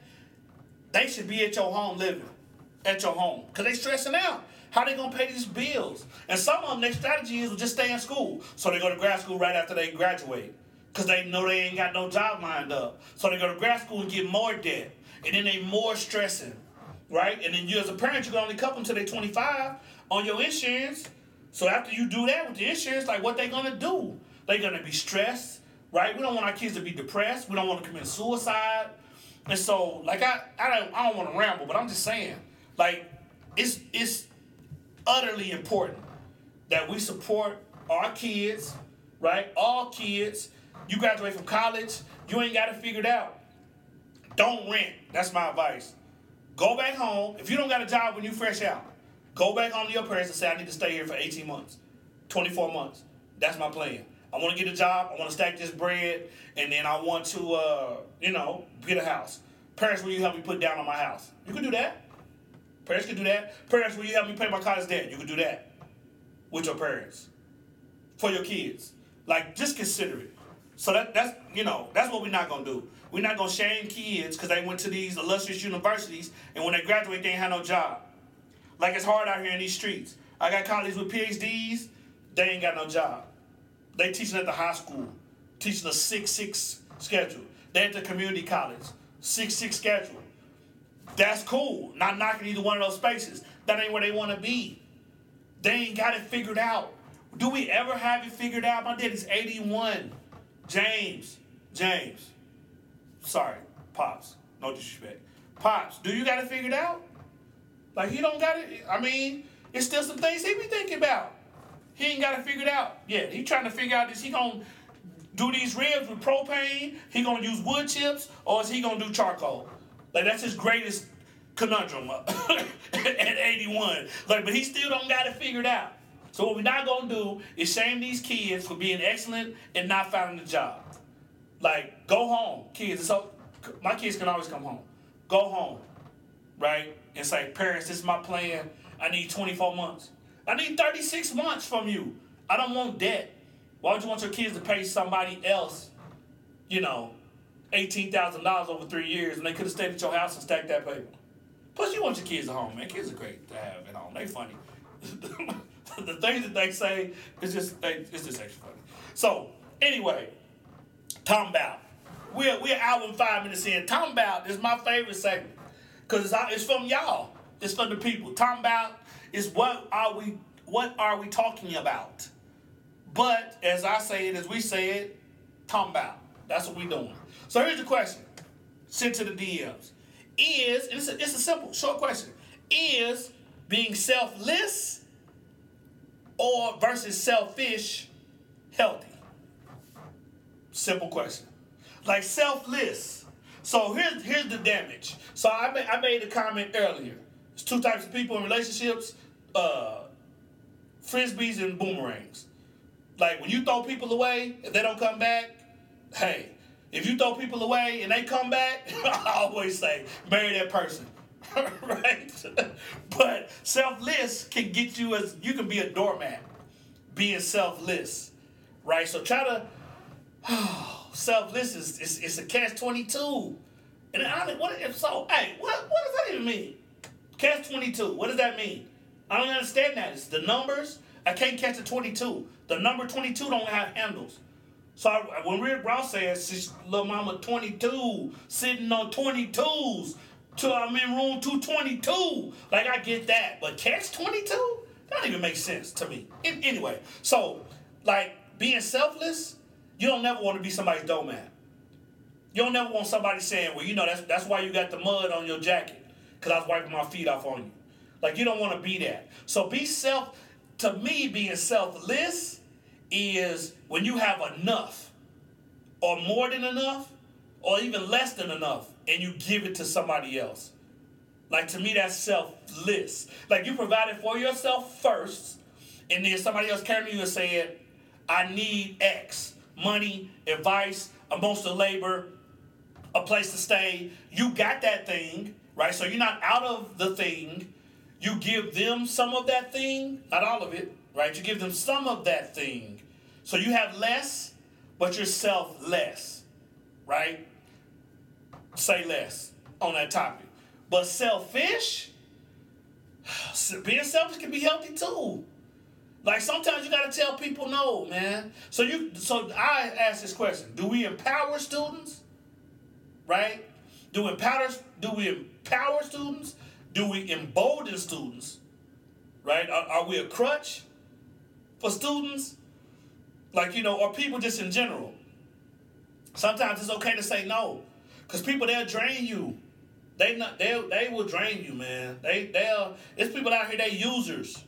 They should be at your home living, at your home, cause they stressing out. How they gonna pay these bills? And some of them, their strategy is just stay in school. So they go to grad school right after they graduate. Because they know they ain't got no job lined up. So they go to grad school and get more debt. And then they more stressing. Right? And then you as a parent, you can only couple them till they're 25 on your insurance. So after you do that with the insurance, like what they gonna do? They gonna be stressed, right? We don't want our kids to be depressed. We don't want to commit suicide. And so, like I, I don't, I don't want to ramble, but I'm just saying, like, it's it's utterly important that we support our kids, right? All kids. You graduate from college, you ain't got it figured out. Don't rent. That's my advice. Go back home. If you don't got a job when you fresh out, go back home to your parents and say, I need to stay here for 18 months, 24 months. That's my plan. I want to get a job. I want to stack this bread, and then I want to, uh, you know, get a house. Parents, will you help me put down on my house? You can do that. Parents can do that. Parents, will you help me pay my college debt? You can do that with your parents for your kids. Like, just consider it. So that that's you know that's what we're not gonna do. We're not gonna shame kids because they went to these illustrious universities and when they graduate they ain't have no job. Like it's hard out here in these streets. I got colleagues with PhDs, they ain't got no job. They teaching at the high school, teaching a six six schedule. They at the community college, six six schedule. That's cool. Not knocking either one of those spaces. That ain't where they want to be. They ain't got it figured out. Do we ever have it figured out? My daddy's 81. James, James. Sorry, Pops. No disrespect. Pops, do you got it figured out? Like he don't got it. I mean, it's still some things he be thinking about. He ain't got it figured out yet. He trying to figure out is he gonna do these ribs with propane? He gonna use wood chips or is he gonna do charcoal? Like that's his greatest conundrum uh, at 81. Like, but he still don't got it figured out. So what we're not gonna do is shame these kids for being excellent and not finding a job. Like, go home, kids. So my kids can always come home. Go home, right? It's like, parents, this is my plan. I need 24 months. I need 36 months from you. I don't want debt. Why would you want your kids to pay somebody else, you know, $18,000 over three years and they could have stayed at your house and stacked that paper? Plus, you want your kids at home, man. Kids are great to have at home. They funny. the things that they say is just they, it's just extra funny. So anyway, Tom Bout. We're we're out in five minutes in. Tom Bout is my favorite segment because it's, it's from y'all. It's from the people. Tom Bout is what are we what are we talking about? But as I say it, as we say it, Tom Bout. That's what we doing. So here's the question. Sent to the DMs. Is it's a, it's a simple short question. Is being selfless or versus selfish healthy? Simple question. Like selfless. So here's here's the damage. So I made, I made a comment earlier. There's two types of people in relationships: uh, frisbees and boomerangs. Like when you throw people away, if they don't come back, hey, if you throw people away and they come back, I always say marry that person. right? but selfless can get you as you can be a doormat being selfless. Right? So try to selfless is it's, it's a catch 22. And I mean, what if so? Hey, what, what does that even mean? Catch 22. What does that mean? I don't understand that. It's the numbers. I can't catch a 22. The number 22 don't have handles. So I, when Rick Ross says she's little mama 22 sitting on 22s till I'm in room 222, like I get that. But catch 22? That don't even make sense to me. In, anyway, so like being selfless, you don't never want to be somebody's doormat. You don't never want somebody saying, well, you know, that's that's why you got the mud on your jacket. Cause I was wiping my feet off on you. Like you don't want to be that. So be self to me, being selfless is when you have enough, or more than enough, or even less than enough, and you give it to somebody else. Like to me, that's selfless. Like you provided for yourself first, and then somebody else came to you and said, I need X money, advice, emotional labor, a place to stay. You got that thing, right? So you're not out of the thing. You give them some of that thing, not all of it, right? You give them some of that thing. So you have less, but yourself less, right? Say less on that topic. But selfish, being selfish can be healthy too. Like sometimes you gotta tell people no, man. So you so I ask this question: Do we empower students? Right? Do we empower do we empower students? Do we embolden students? Right? Are, are we a crutch for students? Like, you know, or people just in general. Sometimes it's okay to say no. Because people they'll drain you. They not they they will drain you, man. They they'll it's people out here, they users.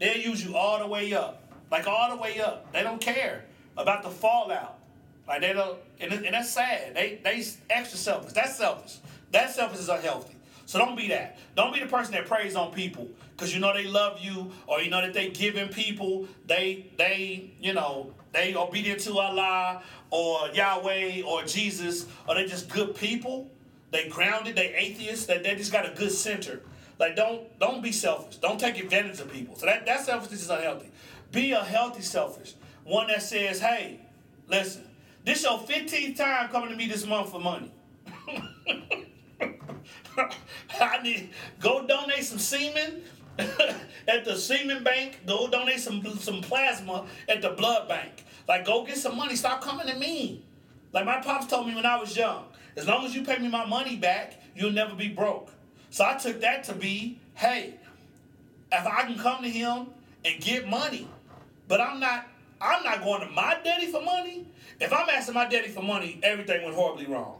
They'll use you all the way up. Like all the way up. They don't care about the fallout. Like they don't and, and that's sad. They they extra selfish. That's selfish. That selfish is unhealthy. So don't be that. Don't be the person that preys on people because you know they love you or you know that they giving people. They they you know they obedient to Allah or Yahweh or Jesus or they just good people. They grounded. They atheists. They, they just got a good center. Like don't don't be selfish. Don't take advantage of people. So that that selfishness is unhealthy. Be a healthy selfish. One that says, hey, listen, this your 15th time coming to me this month for money. I need go donate some semen at the semen bank. Go donate some some plasma at the blood bank. Like go get some money. Stop coming to me. Like my pops told me when I was young. As long as you pay me my money back, you'll never be broke. So I took that to be, hey, if I can come to him and get money, but I'm not I'm not going to my daddy for money. If I'm asking my daddy for money, everything went horribly wrong.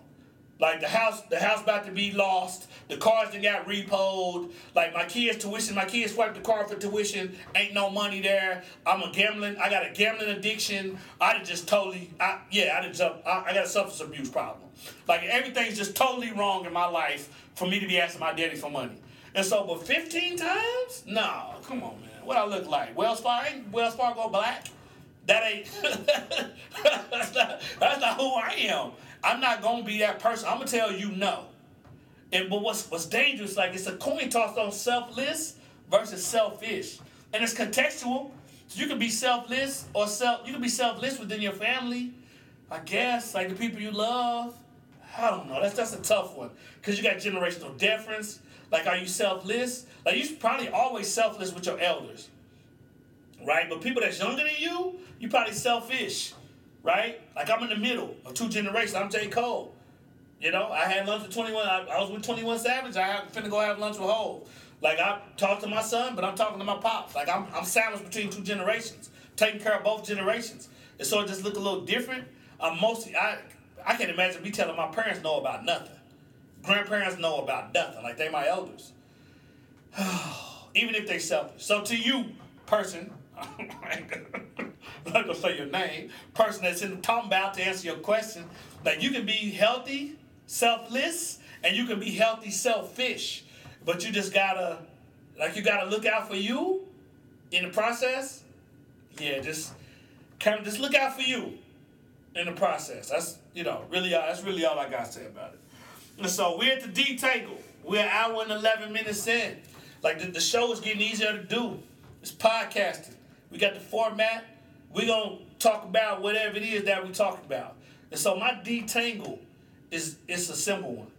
Like the house, the house about to be lost. The cars that got repoed. Like my kids' tuition, my kids swiped the car for tuition. Ain't no money there. I'm a gambling. I got a gambling addiction. I just totally. I, yeah, I I, I got a substance abuse problem. Like everything's just totally wrong in my life for me to be asking my daddy for money. And so, but 15 times? No, come on, man. What I look like? Wells Fargo? Ain't Wells Fargo black? That ain't. that's, not, that's not who I am. I'm not gonna be that person. I'm gonna tell you no. And but what's what's dangerous? Like it's a coin toss on selfless versus selfish, and it's contextual. So you can be selfless or self. You can be selfless within your family, I guess. Like the people you love. I don't know. That's that's a tough one because you got generational deference. Like, are you selfless? Like, you probably always selfless with your elders, right? But people that's younger than you, you probably selfish, right? Like I'm in the middle of two generations. I'm J Cole. You know, I had lunch with 21. I, I was with 21 Savage. I finna go have lunch with Hov. Like I talk to my son, but I'm talking to my pops. Like I'm, I'm sandwiched between two generations, taking care of both generations. And so it just look a little different. I'm mostly I I can't imagine me telling my parents know about nothing. Grandparents know about nothing. Like they my elders. Even if they selfish. So to you, person, I'm not gonna say your name, person that's in the talking about to answer your question, that you can be healthy, selfless, and you can be healthy, selfish. But you just gotta, like, you gotta look out for you in the process. Yeah, just kind of just look out for you in the process. That's you know really all, that's really all I got to say about it. And so we're at the detangle. We're an hour and eleven minutes in. Like the, the show is getting easier to do. It's podcasting. We got the format. We're gonna talk about whatever it is that we talk about. And so my detangle is it's a simple one,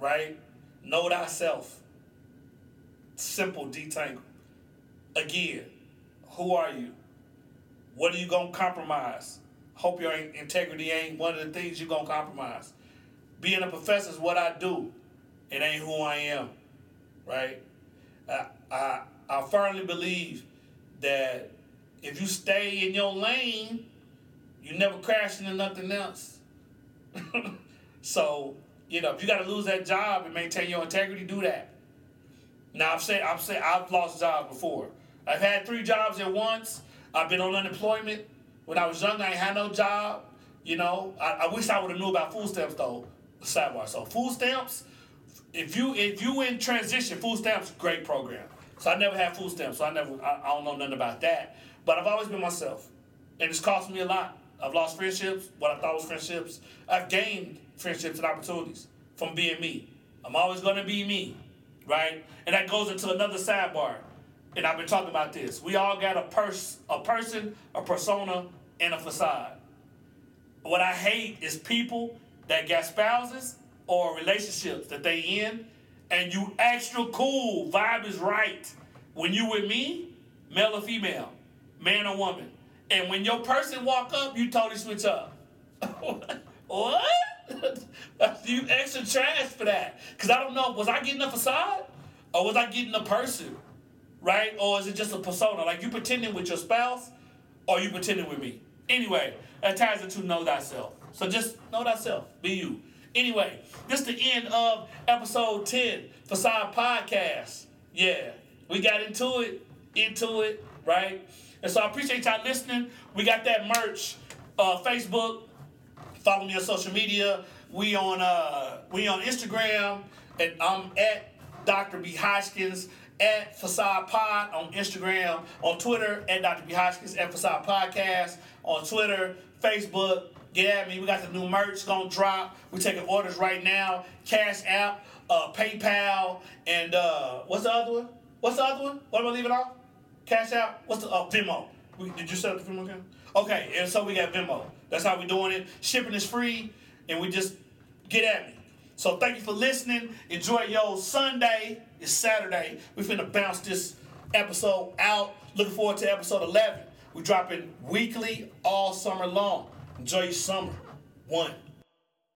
right? Know thyself. Simple detangle. Again, who are you? What are you gonna compromise? Hope your integrity ain't one of the things you're gonna compromise. Being a professor is what I do. It ain't who I am, right? I, I, I firmly believe that if you stay in your lane, you never crash into nothing else. so, you know, if you got to lose that job and maintain your integrity, do that. Now, I've said, I've said, I've lost jobs before. I've had three jobs at once. I've been on unemployment. When I was young, I had no job. You know, I, I wish I would have knew about food stamps though. Sidebar. So food stamps, if you if you in transition, food stamps great program. So I never had food stamps, so I never I, I don't know nothing about that. But I've always been myself, and it's cost me a lot. I've lost friendships, what I thought was friendships. I've gained friendships and opportunities from being me. I'm always gonna be me, right? And that goes into another sidebar. And I've been talking about this. We all got a pers a person, a persona, and a facade. What I hate is people that got spouses or relationships that they in, and you extra cool, vibe is right. When you with me, male or female, man or woman, and when your person walk up, you totally switch up. what? you extra trash for that. Cause I don't know, was I getting a facade? Or was I getting a person? Right? Or is it just a persona? Like you pretending with your spouse, or you pretending with me? Anyway, that ties into know thyself. So just know thyself. Be you. Anyway, this is the end of episode 10, Facade Podcast. Yeah, we got into it, into it, right? And so I appreciate y'all listening. We got that merch, uh, Facebook. Follow me on social media. We on uh, we on Instagram, and I'm at Dr. B Hodgkins at Facade Pod on Instagram, on Twitter at Dr. B Hodgkins at Facade Podcast on Twitter, Facebook. Get at me. We got the new merch gonna drop. We're taking orders right now. Cash App, uh, PayPal, and uh, what's the other one? What's the other one? What am I leaving off? Cash App. What's the uh, Venmo? We, did you set up the Venmo account? Okay, and so we got Venmo. That's how we're doing it. Shipping is free, and we just get at me. So thank you for listening. Enjoy your Sunday. It's Saturday. We're finna bounce this episode out. Looking forward to episode 11. We're dropping weekly all summer long. Enjoy your summer. One.